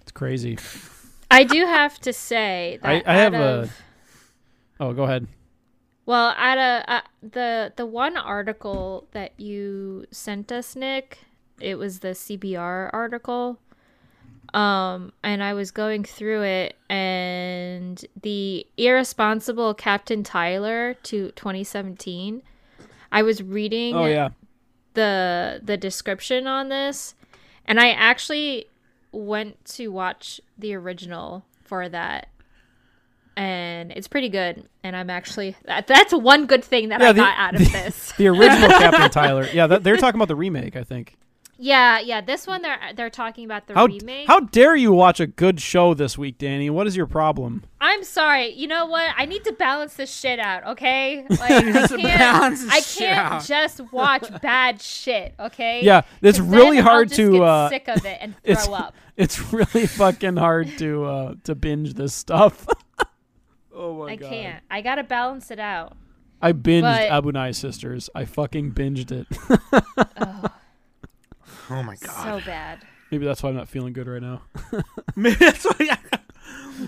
It's crazy. I do have to say that I- I have out a- Oh, go ahead. Well, at a uh, the the one article that you sent us, Nick, it was the CBR article. Um, and I was going through it, and the irresponsible Captain Tyler to 2017. I was reading Oh yeah. the the description on this, and I actually went to watch the original for that, and it's pretty good. And I'm actually that, that's one good thing that Yeah, I the- got out of the- this. The original Captain Tyler. Yeah, that, they're talking about the remake. I think. Yeah, yeah. This one they're they're talking about the How remake. how dare you watch a good show this week, Danny? What is your problem? I'm sorry. You know what? I need to balance this shit out. Okay, like I can't. balance this I can't out. just watch bad shit. Okay. Yeah, it's really then I'll hard just to. get Uh, sick of it and it's- throw up. it's really fucking hard to uh, to binge this stuff. oh my I god! can't. I gotta balance it out. I binged But- Abunai Sisters. I fucking binged it. Oh my god. So bad. Maybe that's why I'm not feeling good right now. Maybe that's why.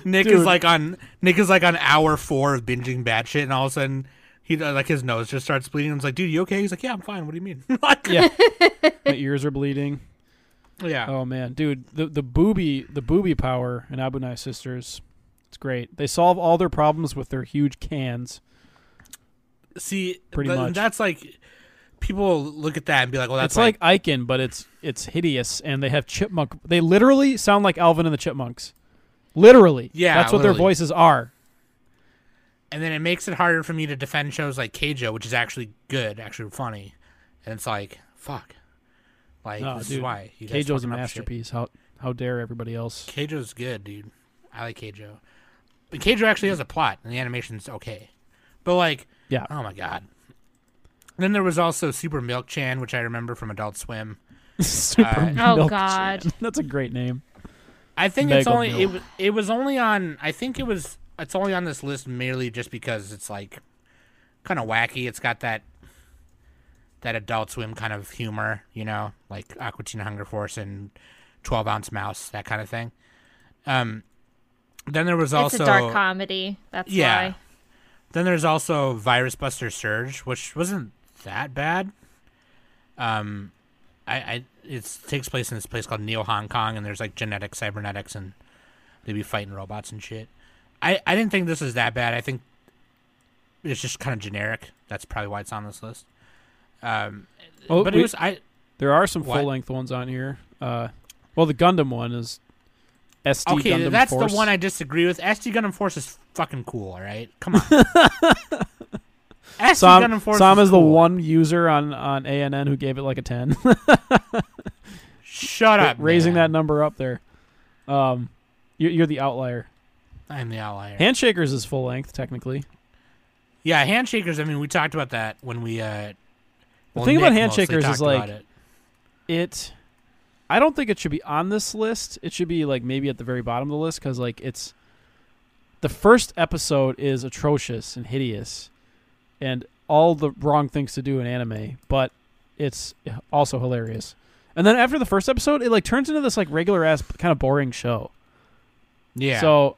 Nick Dude. is like on Nick is like on hour four of binging bad shit, and all of a sudden he uh, like his nose just starts bleeding. And it's like, dude, you okay? He's like, yeah, I'm fine. What do you mean? like, Yeah, my ears are bleeding. yeah. Oh man, dude, the the booby the booby power in Abunai Sisters, it's great. They solve all their problems with their huge cans. See, Pretty th- much. that's like people look at that and be like, well, that's it's like, Icon, but it's it's hideous, and they have chipmunk. They literally sound like Alvin and the Chipmunks. Literally, Yeah, that's what their voices are. and then it makes it harder for me to defend shows like Keijo, which is actually good, actually funny. And it's like, fuck. Like No, this dude, is why you Keijo's a fucking up shit. masterpiece. How how dare everybody else? Keijo's good, dude. I like Keijo. But Keijo actually has a plot, and the animation's okay. But like, Yeah. oh my god. Then there was also Super Milk Chan, which I remember from Adult Swim. Super Uh, Oh, God. Chan. That's a great name. I think it's Mega only it Milk. was it was only on. I think it was it's only on this list merely just because it's like kind of wacky. It's got that that Adult Swim kind of humor, you know, like Aqua Teen Hunger Force and Twelve Ounce Mouse, that kind of thing. Um, then there was It's also a dark comedy. That's Yeah. why. Then there's also Virus Buster Serge, which wasn't that bad. Um, I, I it takes place in this place called Neo Hong Kong, and there's like genetic cybernetics, and they be fighting robots and shit. I I didn't think this was that bad. I think it's just kind of generic. That's probably why it's on this list. Um, Oh, but we- it was I There are some full length ones on here. Uh, well, the Gundam one is SD okay. Gundam that's Force. the one I disagree with. SD Gundam Force is fucking cool. All right, come on. Sam, Sam is is the cool. one user on on ANN who gave it like a ten, Shut up, raising man. that number up there. Um, you're, you're the outlier. I'm the outlier. Handshakers is full length technically. Yeah, handshakers. I mean, we talked about that when we. uh The thing about Nick mostly handshakers is, like, it. it i don't think it should be on this list it should be like maybe at the very bottom of the list because like it's the first episode is atrocious and hideous and all the wrong things to do in anime but it's also hilarious and then after the first episode it like turns into this like regular ass kind of boring show yeah. so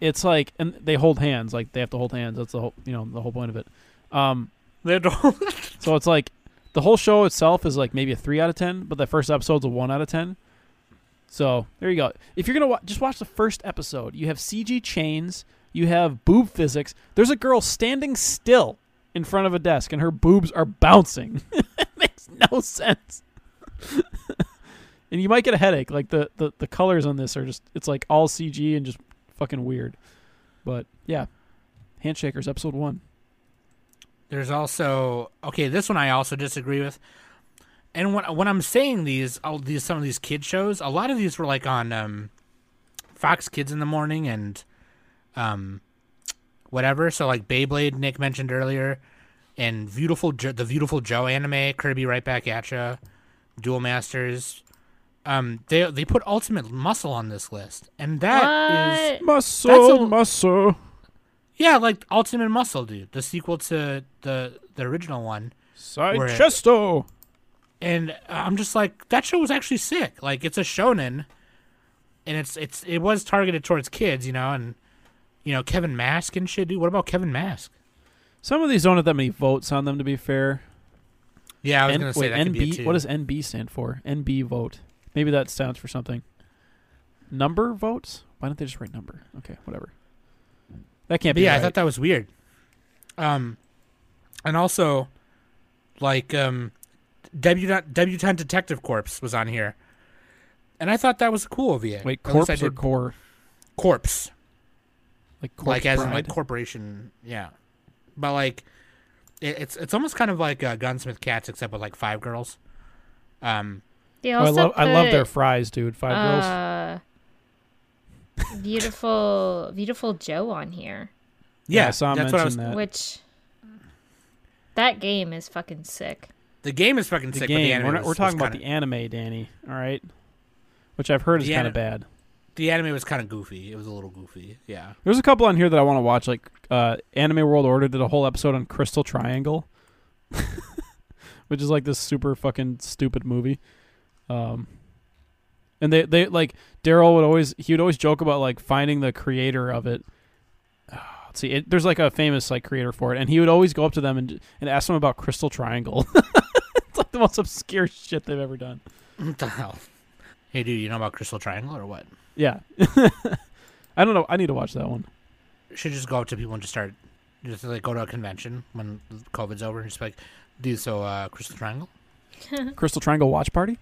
it's like and they hold hands like they have to hold hands that's the whole you know the whole point of it um They don't- so it's like the whole show itself is like maybe a three out of ten, but the first episode's a one out of ten. So there you go. If you're gonna wa- just watch the first episode, you have CG chains, you have boob physics. There's a girl standing still in front of a desk, and her boobs are bouncing. it makes no sense. and you might get a headache. Like the, the the colors on this are just it's like all CG and just fucking weird. But yeah, Handshakers episode one. There's also okay. This one I also disagree with. And when when I'm saying these, all these some of these kid shows, a lot of these were like on um, Fox Kids in the morning and um, whatever. So like Beyblade, Nick mentioned earlier, and beautiful jo- the Viewtiful Joe anime, Kirby right back at ya, Duel Masters. Um, they they put Ultimate Muscle on this list, and that is What? Muscle, That's a- muscle. yeah, like Ultimate Muscle, dude, the sequel to the the original one. Side chesto. and I'm just like that show was actually sick. Like it's a shonen, and it's it's it was targeted towards kids, you know, and you know Kevin Mask and shit. Dude, what about Kevin Mask? Some of these don't have that many votes on them, to be fair. Yeah, I was N- gonna say wait, that NB. What does NB stand for? NB vote. Maybe that stands for something. Number votes? Why don't they just write number? Okay, whatever. That can't But be. yeah, I thought that was weird. Um, and also, like um, debutante debutante detective corpse was on here, and I thought that was a cool OVA. Wait, corpse or core? corpse, Like corpse like as in like corporation. Yeah, but like it, it's it's almost kind of like uh, Gunsmith Cats, except with like five girls. Um, They Oh, I also love. I love their fries, dude. Five girls. uh, beautiful, Viewtiful Joe on here, yeah, I saw him that's what I was. mention that. which that game is fucking sick. The game is fucking the sick. game. But the anime we're, not, we're talking about kinda, the anime, Danny. All right. Which I've heard is kind ani- of bad. The anime was kind of goofy. It was a little goofy. Yeah. There's a couple on here that I want to watch. Like uh, Anime World Order did a whole episode on Crystal Triangle, which is like this super fucking stupid movie. Um, and they they like Daryl would always he would always joke about like finding the creator of it. Let's see, it, there's like a famous like creator for it, and he would always go up to them and and ask them about Crystal Triangle. it's like the most obscure shit they've ever done. What the hell? Hey, dude, you know about Crystal Triangle or what? Yeah, I don't know. I need to watch that one. should just go up to people and just start, just like go to a convention when COVID's over and just be like, dude, so uh, Crystal Triangle, Crystal Triangle watch party.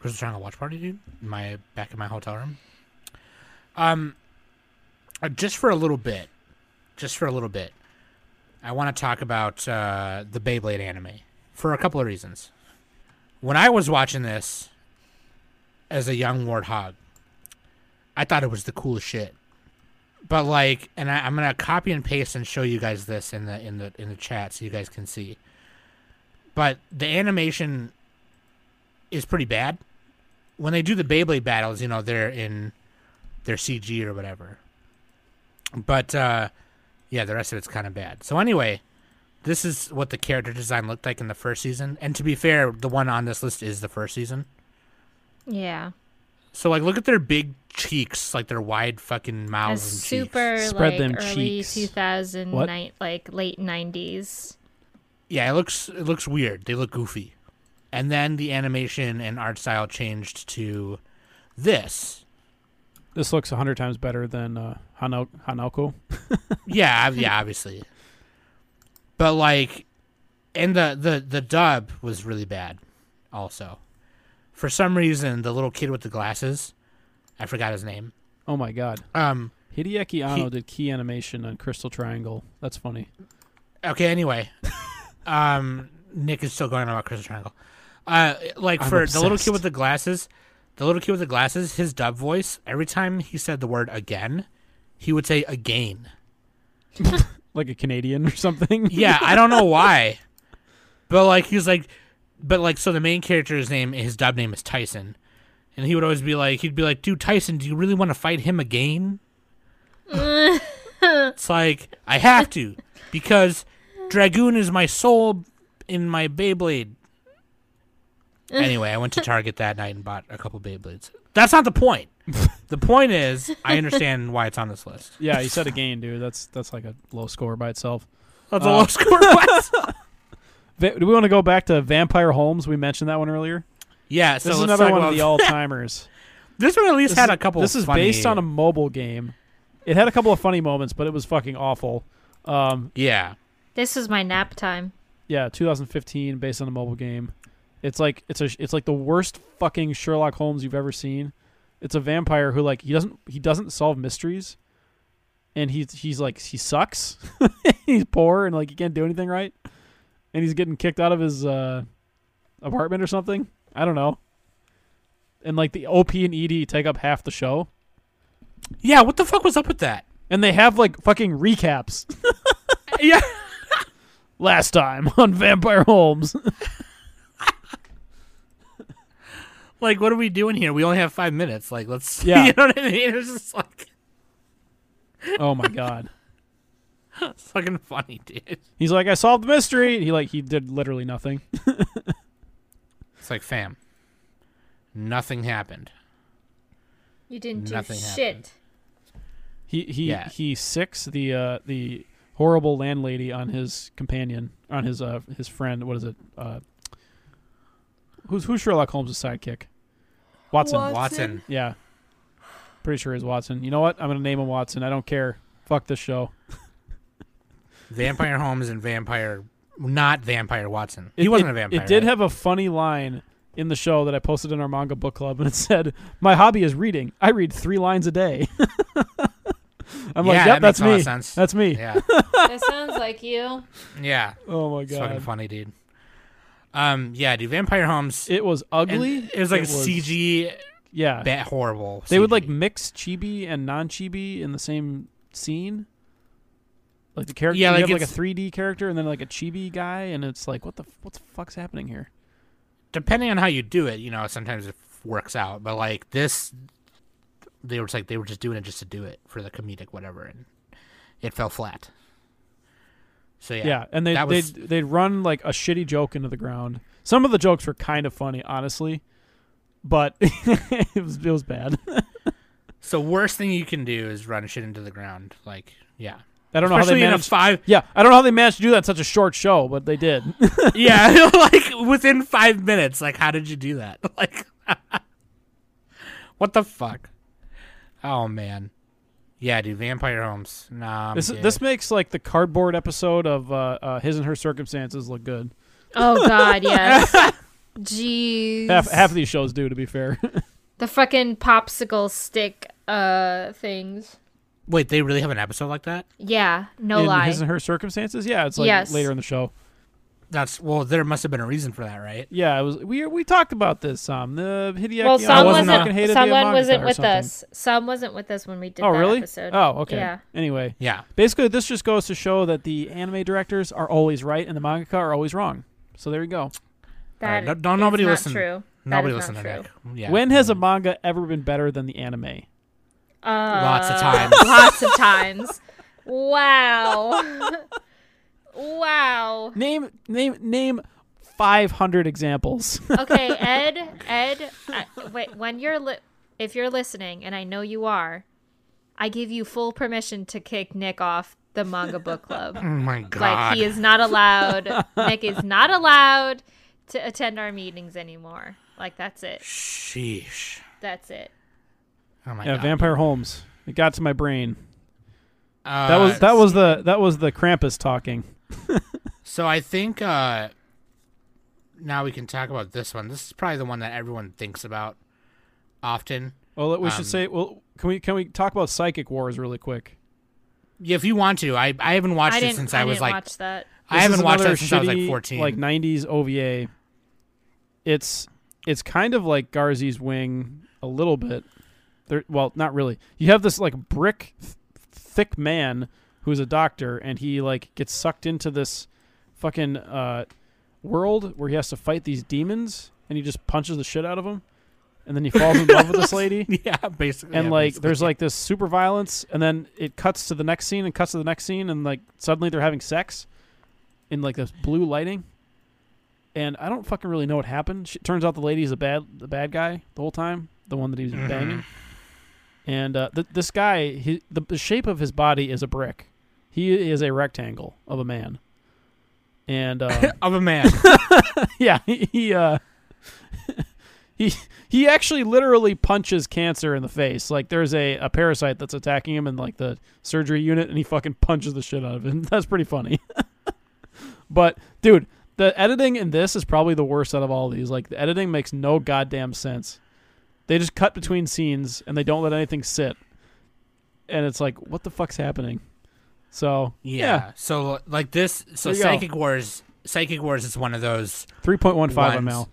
Crystal Triangle watch party, dude, in my back in my hotel room. Um, uh, just for a little bit, just for a little bit, I want to talk about uh, the Beyblade anime for a couple of reasons. when I was watching this as a young warthog, I thought it was the coolest shit. But like, and I, I'm gonna copy and paste and show you guys this in the in the in the chat so you guys can see. But the animation is pretty bad. When they do the Beyblade battles, you know they're in their CG or whatever. But uh, yeah, the rest of it's kind of bad. So anyway, this is what the character design looked like in the first season. And to be fair, the one on this list is the first season. Yeah. So like, look at their big cheeks, like their wide fucking A mouths and super cheeks. Spread like them early cheeks. 2000 like late 90s. Yeah, it looks it looks weird. They look goofy. And then the animation and art style changed to this. This looks a hundred times better than uh, Hano- Hanako. yeah, yeah, obviously. But like, and the the the dub was really bad, also. For some reason, the little kid with the glasses, I forgot his name. Oh my god. Um. Hideaki Anno He- did key animation on Crystal Triangle. That's funny. Okay. Anyway, um, Nick is still going on about Crystal Triangle. Uh, like I'm for the little kid with the glasses, the little kid with the glasses, his dub voice. Every time he said the word again, he would say again. Like a Canadian or something. Yeah, I don't know why, but like he was like, but like so the main character's name, his dub name is Tyson, and he would always be like, he'd be like, dude, Tyson, do you really want to fight him again? it's like I have to because Dragoon is my soul in my Beyblade. Anyway, I went to Target that night and bought a couple Beyblades. That's not the point. the point is, I understand why it's on this list. Yeah, you said again, dude. That's that's like a low score by itself. That's a Uh, low score. What? Va- do we want to go back to Vampire Holmes? We mentioned that one earlier. Yeah, so this is another one of the all timers. This one at least this had is, a couple. This is funny- based on a mobile game. It had a couple of funny moments, but it was fucking awful. Um, yeah. This is my nap time. yeah, 2015, based on a mobile game. It's like it's a it's like the worst fucking Sherlock Holmes you've ever seen. It's a vampire who like he doesn't he doesn't solve mysteries, and he's he's like he sucks. he's poor and like he can't do anything right, and he's getting kicked out of his uh, apartment or something. I don't know. And like the OP and ED take up half the show, Yeah, what the fuck was up with that? and they have like fucking recaps. yeah. Last time on Vampire Holmes. Like, what are we doing here? We only have five minutes. Like, let's. Yeah. You know what I mean? It's just like oh my god. it's fucking funny, dude. He's like, I solved the mystery. He like he did literally nothing. It's like, fam, nothing happened. You didn't do Nothing shit. happened. He he Yeah. he sicks the uh the horrible landlady on his companion on his uh his friend. What is it? Uh, who's who's Sherlock Holmes' sidekick? Watson. Watson. Yeah, pretty sure he's Watson. You know what? I'm gonna name him Watson. I don't care. Fuck this show. Vampire Holmes and Vampire. Not Vampire Watson. He It- wasn't it- a vampire. It did right? have a funny line in the show that I posted in our manga book club, and it said, "My hobby is reading. I read three lines a day." I'm yeah, like, that that's makes a lot me. of sense. That's me." Yeah. that sounds like you. Yeah. Oh my It's fucking god, funny, dude. Um, yeah, dude. Vampire Holmes. it was ugly. It was like CG, Yeah, bad, horrible. they would like mix chibi and non-chibi in the same scene. Like the character, Yeah, you like have like a 3D character and then like a chibi guy, and it's like, what the what the fuck's happening here? depending on how you do it, you know, sometimes it works out. But like this, they were just like they were just doing it just to do it for the comedic whatever, and it fell flat. So yeah, Yeah, and they they was- they'd run like a shitty joke into the ground. Some of the jokes were kind of funny, honestly, but it was it was bad. So worst thing you can do is run shit into the ground. Like yeah, I don't know how they managed. five. yeah, I don't know how they managed to do that in such a short show, but they did. yeah, like within five minutes. Like how did you do that? Like what the fuck? Oh man, yeah, dude. Vampire Holmes. Nah, I'm this good. this makes like the cardboard episode of uh, uh, his and her circumstances look good. Oh God, yes. Jeez. Half half of these shows do, to be fair. the fucking popsicle stick uh things. Wait, they really have an episode like that? Yeah, no in lie. his and her circumstances, yeah, it's like Yes. later in the show. That's well. There must have been a reason for that, right? Yeah, it was. We we talked about this. Um, the Hideaki. well, Anno some wasn't- wasn't. fucking hated the someone wasn't with us. Some wasn't with us when we did Oh that really? episode. Oh okay. Yeah. Anyway, Yeah. basically, this just goes to show that the anime directors are always right and the mangaka are always wrong. So there you go. That don't- don't nobody listen. True. Nobody is listened to that. Yeah. When has a manga ever been better than the anime? Uh, Lots of times. Lots of times. Wow. wow. Name name name five hundred examples. Okay, Ed. Ed. Uh, wait. When you're li- if you're listening, and I know you are, I give you full permission to kick Nick off the manga book club. Oh my god. Like he is not allowed. Nick is not allowed to attend our meetings anymore. Like that's it. Sheesh. That's it. Oh my yeah, god. Vampire Holmes. It got to my brain. Uh, That was that was the that was the Krampus talking. So I think uh now we can talk about this one. This is probably the one that everyone thinks about often. Well, we Um, should say. Well, can we can we talk about Psychic Wars really quick? Yeah, if you want to. I I haven't watched I it since I, I, was like watch that. I haven't watched another that since I was like 14. Like '90s OVA. It's it's kind of like Garzey's Wing a little bit. There, well, not really. You have this like brick th- thick man who's a doctor, and he like gets sucked into this fucking uh, world where he has to fight these demons, and he just punches the shit out of them, and then he falls in love with this lady. yeah, basically. and yeah, like basically. there's like this super violence and then it cuts to the next scene and cuts to the next scene and like suddenly they're having sex in like this blue lighting and i don't fucking really know what happened she, turns out the lady's a bad the bad guy the whole time the one that he was Mhm. banging and uh, th- this guy he, the, the shape of his body is a brick he is a rectangle of a man and uh, of a man. yeah, he, he uh he he actually literally punches cancer in the face. Like there's a, a parasite that's attacking him in like the surgery unit and he fucking punches the shit out of it. That's pretty funny. but dude, the editing in this is probably the worst out of all these. Like the editing makes no goddamn sense. They just cut between scenes and they don't let anything sit. And it's like, what the fuck's happening? So Yeah. So like this so you go. Psychic Wars Psychic Wars is one of those three point one five ml.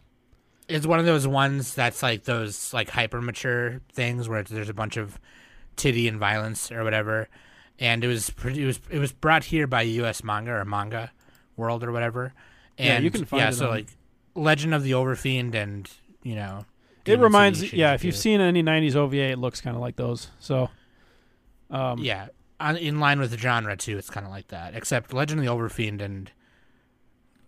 it's one of those ones that's like those like hyper mature things where there's a bunch of titty and violence or whatever. And it was pretty, it was it was brought here by US manga or manga world or whatever. And Yeah, you can find yeah, it so on- like Legend of the Overfiend and you know It reminds, yeah. If you've seen any '90s OVA, it looks kind of like those. So, um, yeah, on, in line with the genre too. It's kind of like that, except Legend of the Overfiend and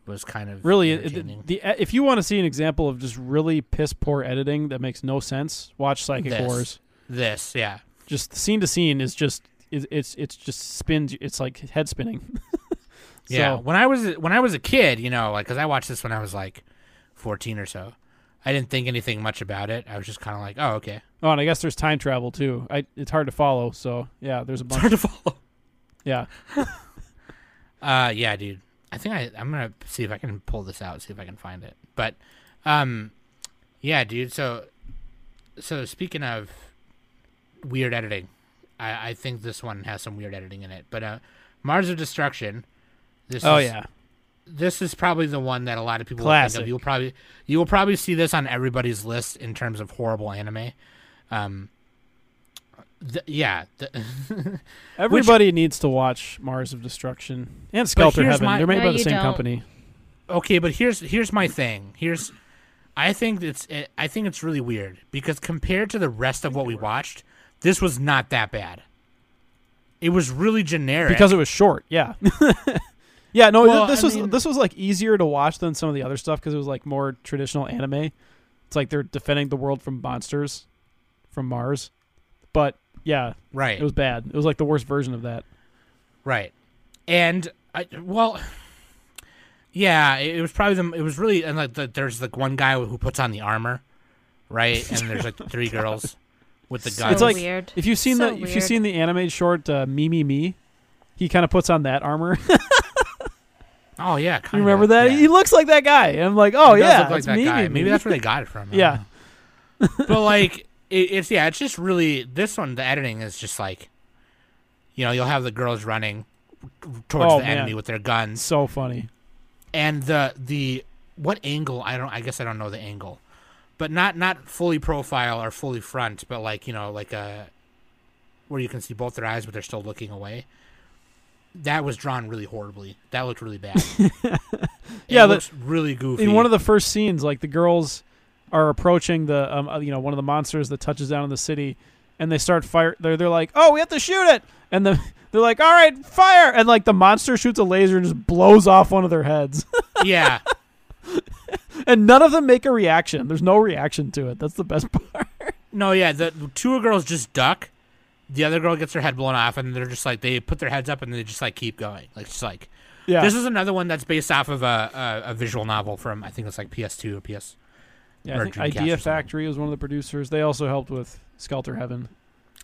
was kind of really, it, the, if you want to see an example of just really piss poor editing that makes no sense, watch Psychic This. Wars. this, yeah, Just scene to scene is just it, it's it's just spins. It's like head spinning. yeah. When I was when I was a kid, you know, like because I watched this when I was like fourteen or so. I didn't think anything much about it. I was just kind of like, oh, okay. Oh, and I guess there's time travel too. I it's hard to follow. So yeah, there's a It's bunch. hard to follow. yeah, Uh, yeah, dude. I think I I'm gonna see if I can pull this out, see if I can find it. But, um, yeah, dude. So, so speaking of weird editing, I I think this one has some weird editing in it. But uh, Mars of Destruction. This oh is, yeah, This is probably the one that a lot of people will think Classic. of. You'll probably you will probably see this on everybody's list in terms of horrible anime. Um. th- yeah. the- everybody needs to watch Mars of Destruction and Skelter Heaven. my- They're made No, by the same don't. company. okay but here's here's my thing here's i think it's eh, i think it's really weird because compared to the rest of what we watched this was not that bad it was really generic because it was short. Yeah, yeah. No, Well, this I was mean- this was like easier to watch than some of the other stuff because it was like more traditional anime. It's like they're defending the world from monsters from Mars, but yeah, right it was bad. It was like the worst version of that. right and I, well yeah it, it was probably the it was really and like the, there's like one guy who puts on the armor right and there's like three girls with the So guns It's like- weird. If you've seen So the if you've seen the anime short uh, Me Me Me, he kind of puts on that armor. oh yeah you remember that? yeah. He looks like that guy. And I'm like, oh He yeah, like that Me guy. Me maybe that's where they got it from Yeah. but like it, it's yeah, it's just really this one. The editing is just like, you know, you'll have the girls running towards Oh, the man. enemy with their guns, so funny. and the the what angle I don't I guess I don't know the angle, but not not fully profile or fully front, but like you know like a where you can see both their eyes but they're still looking away. That was drawn really horribly. That looked really bad. Yeah, it the- looks really goofy. in one of the first scenes, like the girls are approaching the um, uh, you know one of the monsters that touches down in the city, and they start fire. They're they're like, oh, we have to shoot it, and the they're like, all right, fire, and like the monster shoots a laser and just blows off one of their heads, yeah, and none of them make a reaction. There's no reaction to it. That's the best part. no, yeah, the two girls just duck. The other girl gets her head blown off, and they're just like they put their heads up and they just like keep going, like just like Yeah, This is another one that's based off of a, a, a visual novel from I think it's like PS2 or PS. yeah. I think Dreamcast or Idea. Factory was one of the producers. They also helped with Skelter Heaven.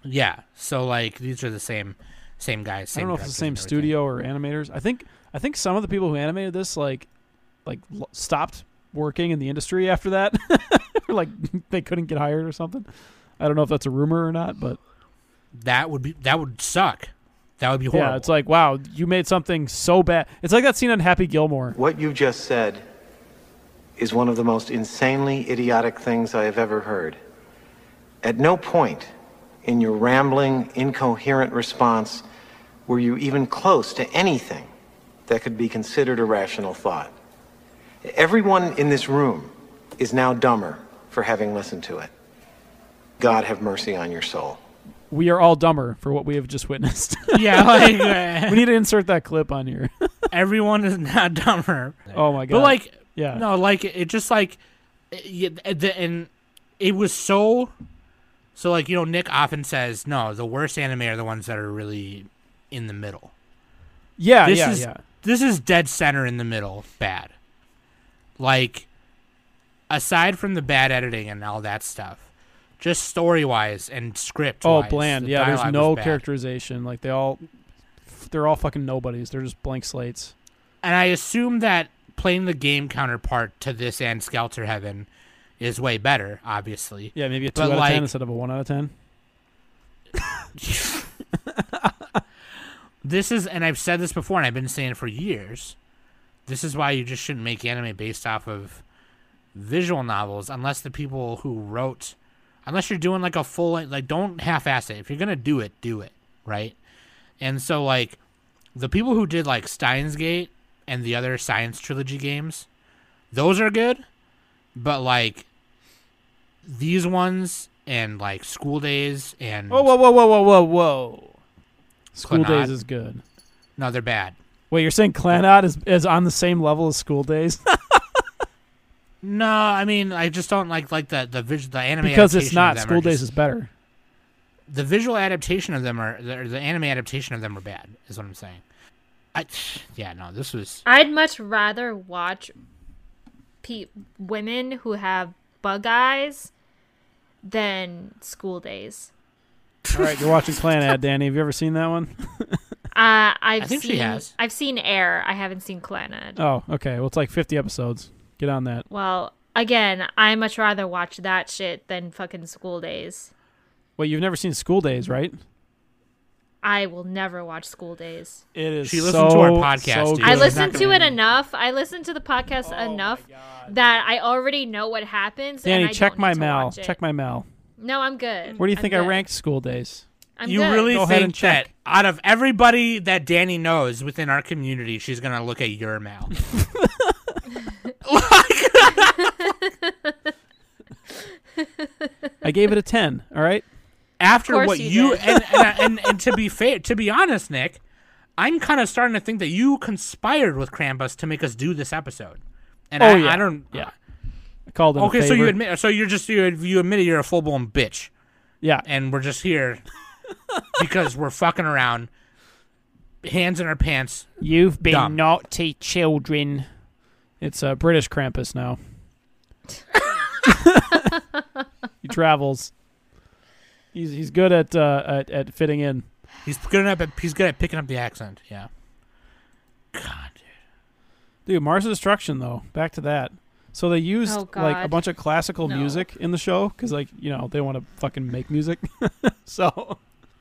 Yeah, so like these are the same same guys. I don't know if it's the same directors and everything. studio or animators. I think I think some of the people who animated this like like l- stopped working in the industry after that. like they couldn't get hired or something. I don't know if that's a rumor or not, but That would be that would suck. That would be horrible. yeah, it's like wow, you made something so bad. It's like that scene on Happy Gilmore. What you just said is one of the most insanely idiotic things I have ever heard. At no point in your rambling, incoherent response were you even close to anything that could be considered a rational thought. Everyone in this room is now dumber for having listened to it. God have mercy on your soul. We are all dumber for what we have just witnessed. yeah, like uh, we need to insert that clip on here. everyone is not dumber. oh my god. But like yeah. no, like it just like it, the, and it was so so like you know Nick often says no, the worst anime are the ones that are really in the middle. yeah, this yeah, is- yeah. this is dead center in the middle bad like aside from the bad editing and all that stuff just story wise and script Oh, bland. Yeah, there's no characterization. Like they all they're all fucking nobodies. They're just blank slates. and i assume that playing the game counterpart to this and skelter heaven is way better obviously Yeah, maybe a two But, out of ten instead of a one out of ten. this is and i've said this before and i've been saying it for years this is why you just shouldn't make anime based off of visual novels unless the people who wrote unless you're doing like a full like don't half-ass it if you're gonna do it do it right and so like the people who did like steins gate and the other science trilogy games those are good but like these ones and like school days and Whoa, whoa, whoa, whoa, whoa, whoa, whoa. School Clannad. Days is good. no they're bad Wait, you're saying Clannad is is on the same level as School Days No, I mean I just don't like like the the vis- the anime because it's not. School Days just- is better. the visual adaptation of them are the, the anime adaptation of them are bad. Is what I'm saying. I yeah no this was I'd much rather watch pe- women who have bug eyes than school days. All right, you're watching Clannad, Danny. Have you ever seen that one? Uh, I've I think she seen, has. I've seen Air. I haven't seen Clannad. Oh, okay. Well, it's like 50 episodes. Get on that. Well, again, I much rather watch that shit than fucking school days. Wait, you've never seen School Days, right? I will never watch school days. It is. She listened so, to our podcast, so. I Yeah, good. listen to gonna- it enough. I listen to the podcast oh enough that I already know what happens. Danny, and I check don't my mail. Check my mail. No, I'm good. Where do you I'm think I ranked School Days? I'm you good. really Go ahead and think that check. out of everybody that Danny knows within our community, she's gonna look at your mail. gave it a 10. All right. After what you you did. and, and, and and to be fair, to be honest, Nick, I'm kind of starting to think that you conspired with Krampus to make us do this episode. And Oh, I, yeah. I don't. Yeah. I called it. a Okay, so you admit, so you're just you, you admitted you're a full blown bitch, Yeah. and we're just here because we're fucking around, hands in our pants. You've been Dumb. naughty children. It's uh, British Krampus now. he travels. He's he's good at uh, at, at fitting in. He's good at he's good at picking up the accent. Yeah. God, dude. Dude, Mars of Destruction though. Back to that. So they used Oh, like a bunch of classical No. music in the show because like you know they want to fucking make music. so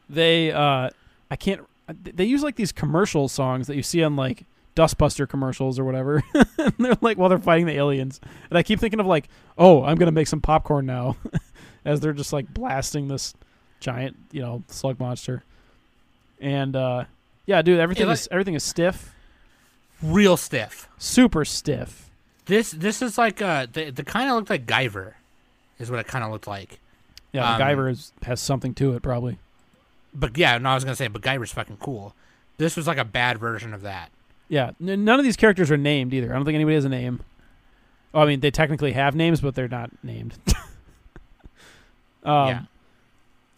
they uh I can't they use like these commercial songs that you see on like Dustbuster commercials or whatever. and they're like while they're fighting the aliens, and I keep thinking of like, oh, I'm gonna make some popcorn now, as they're just like blasting this giant, you know, slug monster. And uh, yeah, dude, everything like- is everything is stiff, Real stiff. super stiff. This this is like uh the the kind of looked like Guyver, is what it kind of looked like. Yeah, Um, MacGyver is, has something to it probably. But yeah, no, I was gonna say, but Guyver's fucking cool. This was like a bad version of that. Yeah, n- none of these characters are named either. I don't think anybody has a name. Oh, I mean, they technically have names, but they're not named. um, Yeah.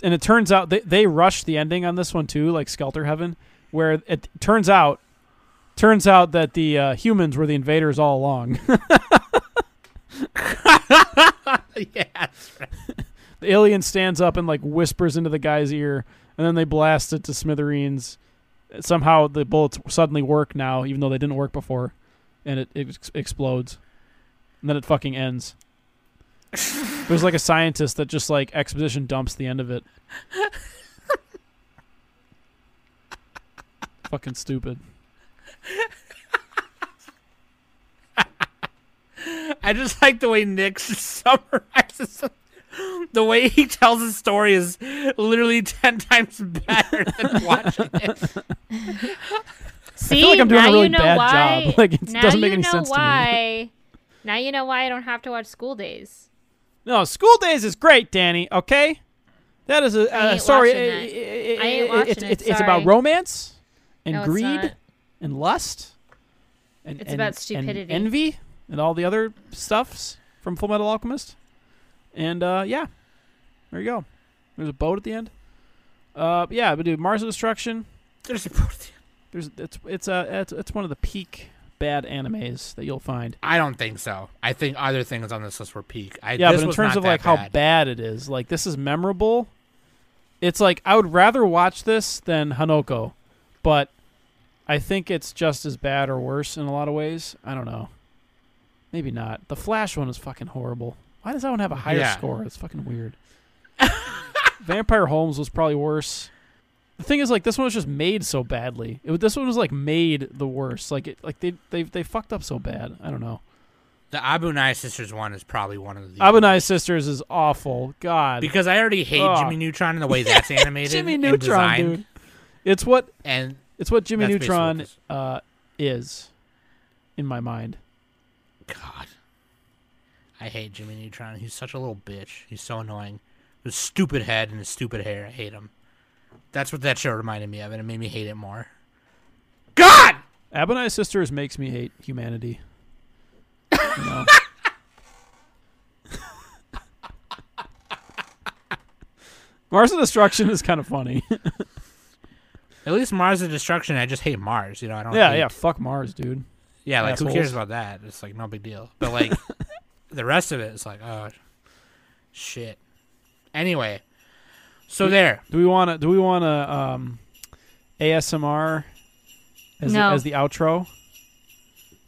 And it turns out they they rushed the ending on this one too, like Skelter Heaven, where it turns out turns out that the uh, humans were the invaders all along. yeah, the alien stands up and like whispers into the guy's ear, and then they blast it to smithereens. Somehow the bullets suddenly work now, even though they didn't work before, and it, it ex- explodes. And then it fucking ends. There's like a scientist that just like exposition dumps the end of it. fucking stupid. I just like the way Nick summarizes it. the way he tells his story is literally ten times better than watching it. See, like I'm doing a now really you know bad why. job. Like, it now doesn't make you any know sense to me. why. Now you know why I don't have to watch School Days. No, School Days is great, Danny. Okay, that is a, I a ain't story. watching i- that. i- i- I ain't it's, watching it's, it, it's about romance and No, greed and lust and It's and- about and stupidity. envy, and all the other stuffs from Full Metal Alchemist. And uh, yeah, there you go. There's a boat at the end. Uh, yeah, but dude, Mars of Destruction. There's a There's it's it's uh it's, it's one of the peak bad animes that you'll find. I don't think so. I think other things on this list were peak. I, Yeah, but in terms of like how bad. bad it is, like this is memorable. It's like I would rather watch this than Hanako, but I think it's just as bad or worse in a lot of ways. I don't know. Maybe not. The Flash one is fucking horrible. Why does that one have a higher Yeah. score? It's fucking weird. Vampire Holmes was probably worse. The thing is, like, this one was just made so badly. It, this one was like made the worst. Like, it, like they they they fucked up so bad. I don't know. the Abu Abunai sisters one is probably one of the Abu Abunai Sisters is awful. God, because I already hate Ugh. Jimmy Neutron and the way that's animated. Jimmy Neutron, dude. It's what And it's what Jimmy basically what Neutron uh, is in my mind. God, I hate Jimmy Neutron. He's such a little bitch. He's so annoying. His stupid head and his stupid hair. I hate him. That's what that show reminded me of, and it made me hate it more. God. Abunai Sisters makes me hate humanity. You know? Mars of Destruction is kind of funny. At least Mars of Destruction. I just hate Mars. You know, I don't. yeah, hate- yeah. Fuck Mars, dude. Yeah, like who cares about that? It's like no big deal. But like the rest of it, it's like oh shit. Anyway, so there. Do we want to? Do we want to um, ASMR as No. the, as the outro?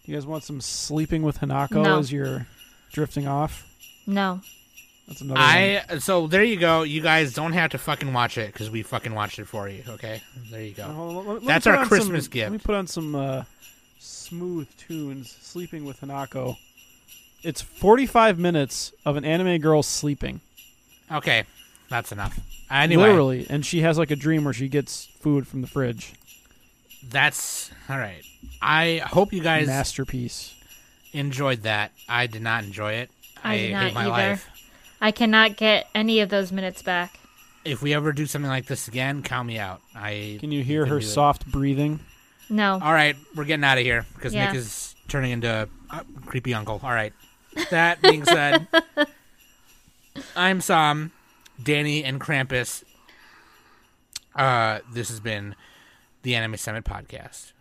You guys want some sleeping with Hanako No. as you're drifting off? No. That's another. one. I so there you go. You guys don't have to fucking watch it because we fucking watched it for you. Okay, there you go. hold on, let- let me That's put our on Christmas some- gift. Let me put on some uh, smooth tunes. Sleeping with Hanako. It's 45 minutes of an anime girl sleeping. Okay, that's enough. Anyway, Literally. And she has like a dream where she gets food from the fridge. that's all right. I hope you guys Masterpiece. enjoyed that. I did not enjoy it. I did not hate my either. life. I cannot get any of those minutes back. If we ever do something like this again, count me out. I Can you hear can her do it. soft breathing? No. All right, we're getting out of here because Yeah. Nick is turning into a uh, creepy uncle. All right. That being said, I'm Sam, Danny, and Krampus. Uh, this has been the Anime Summit podcast.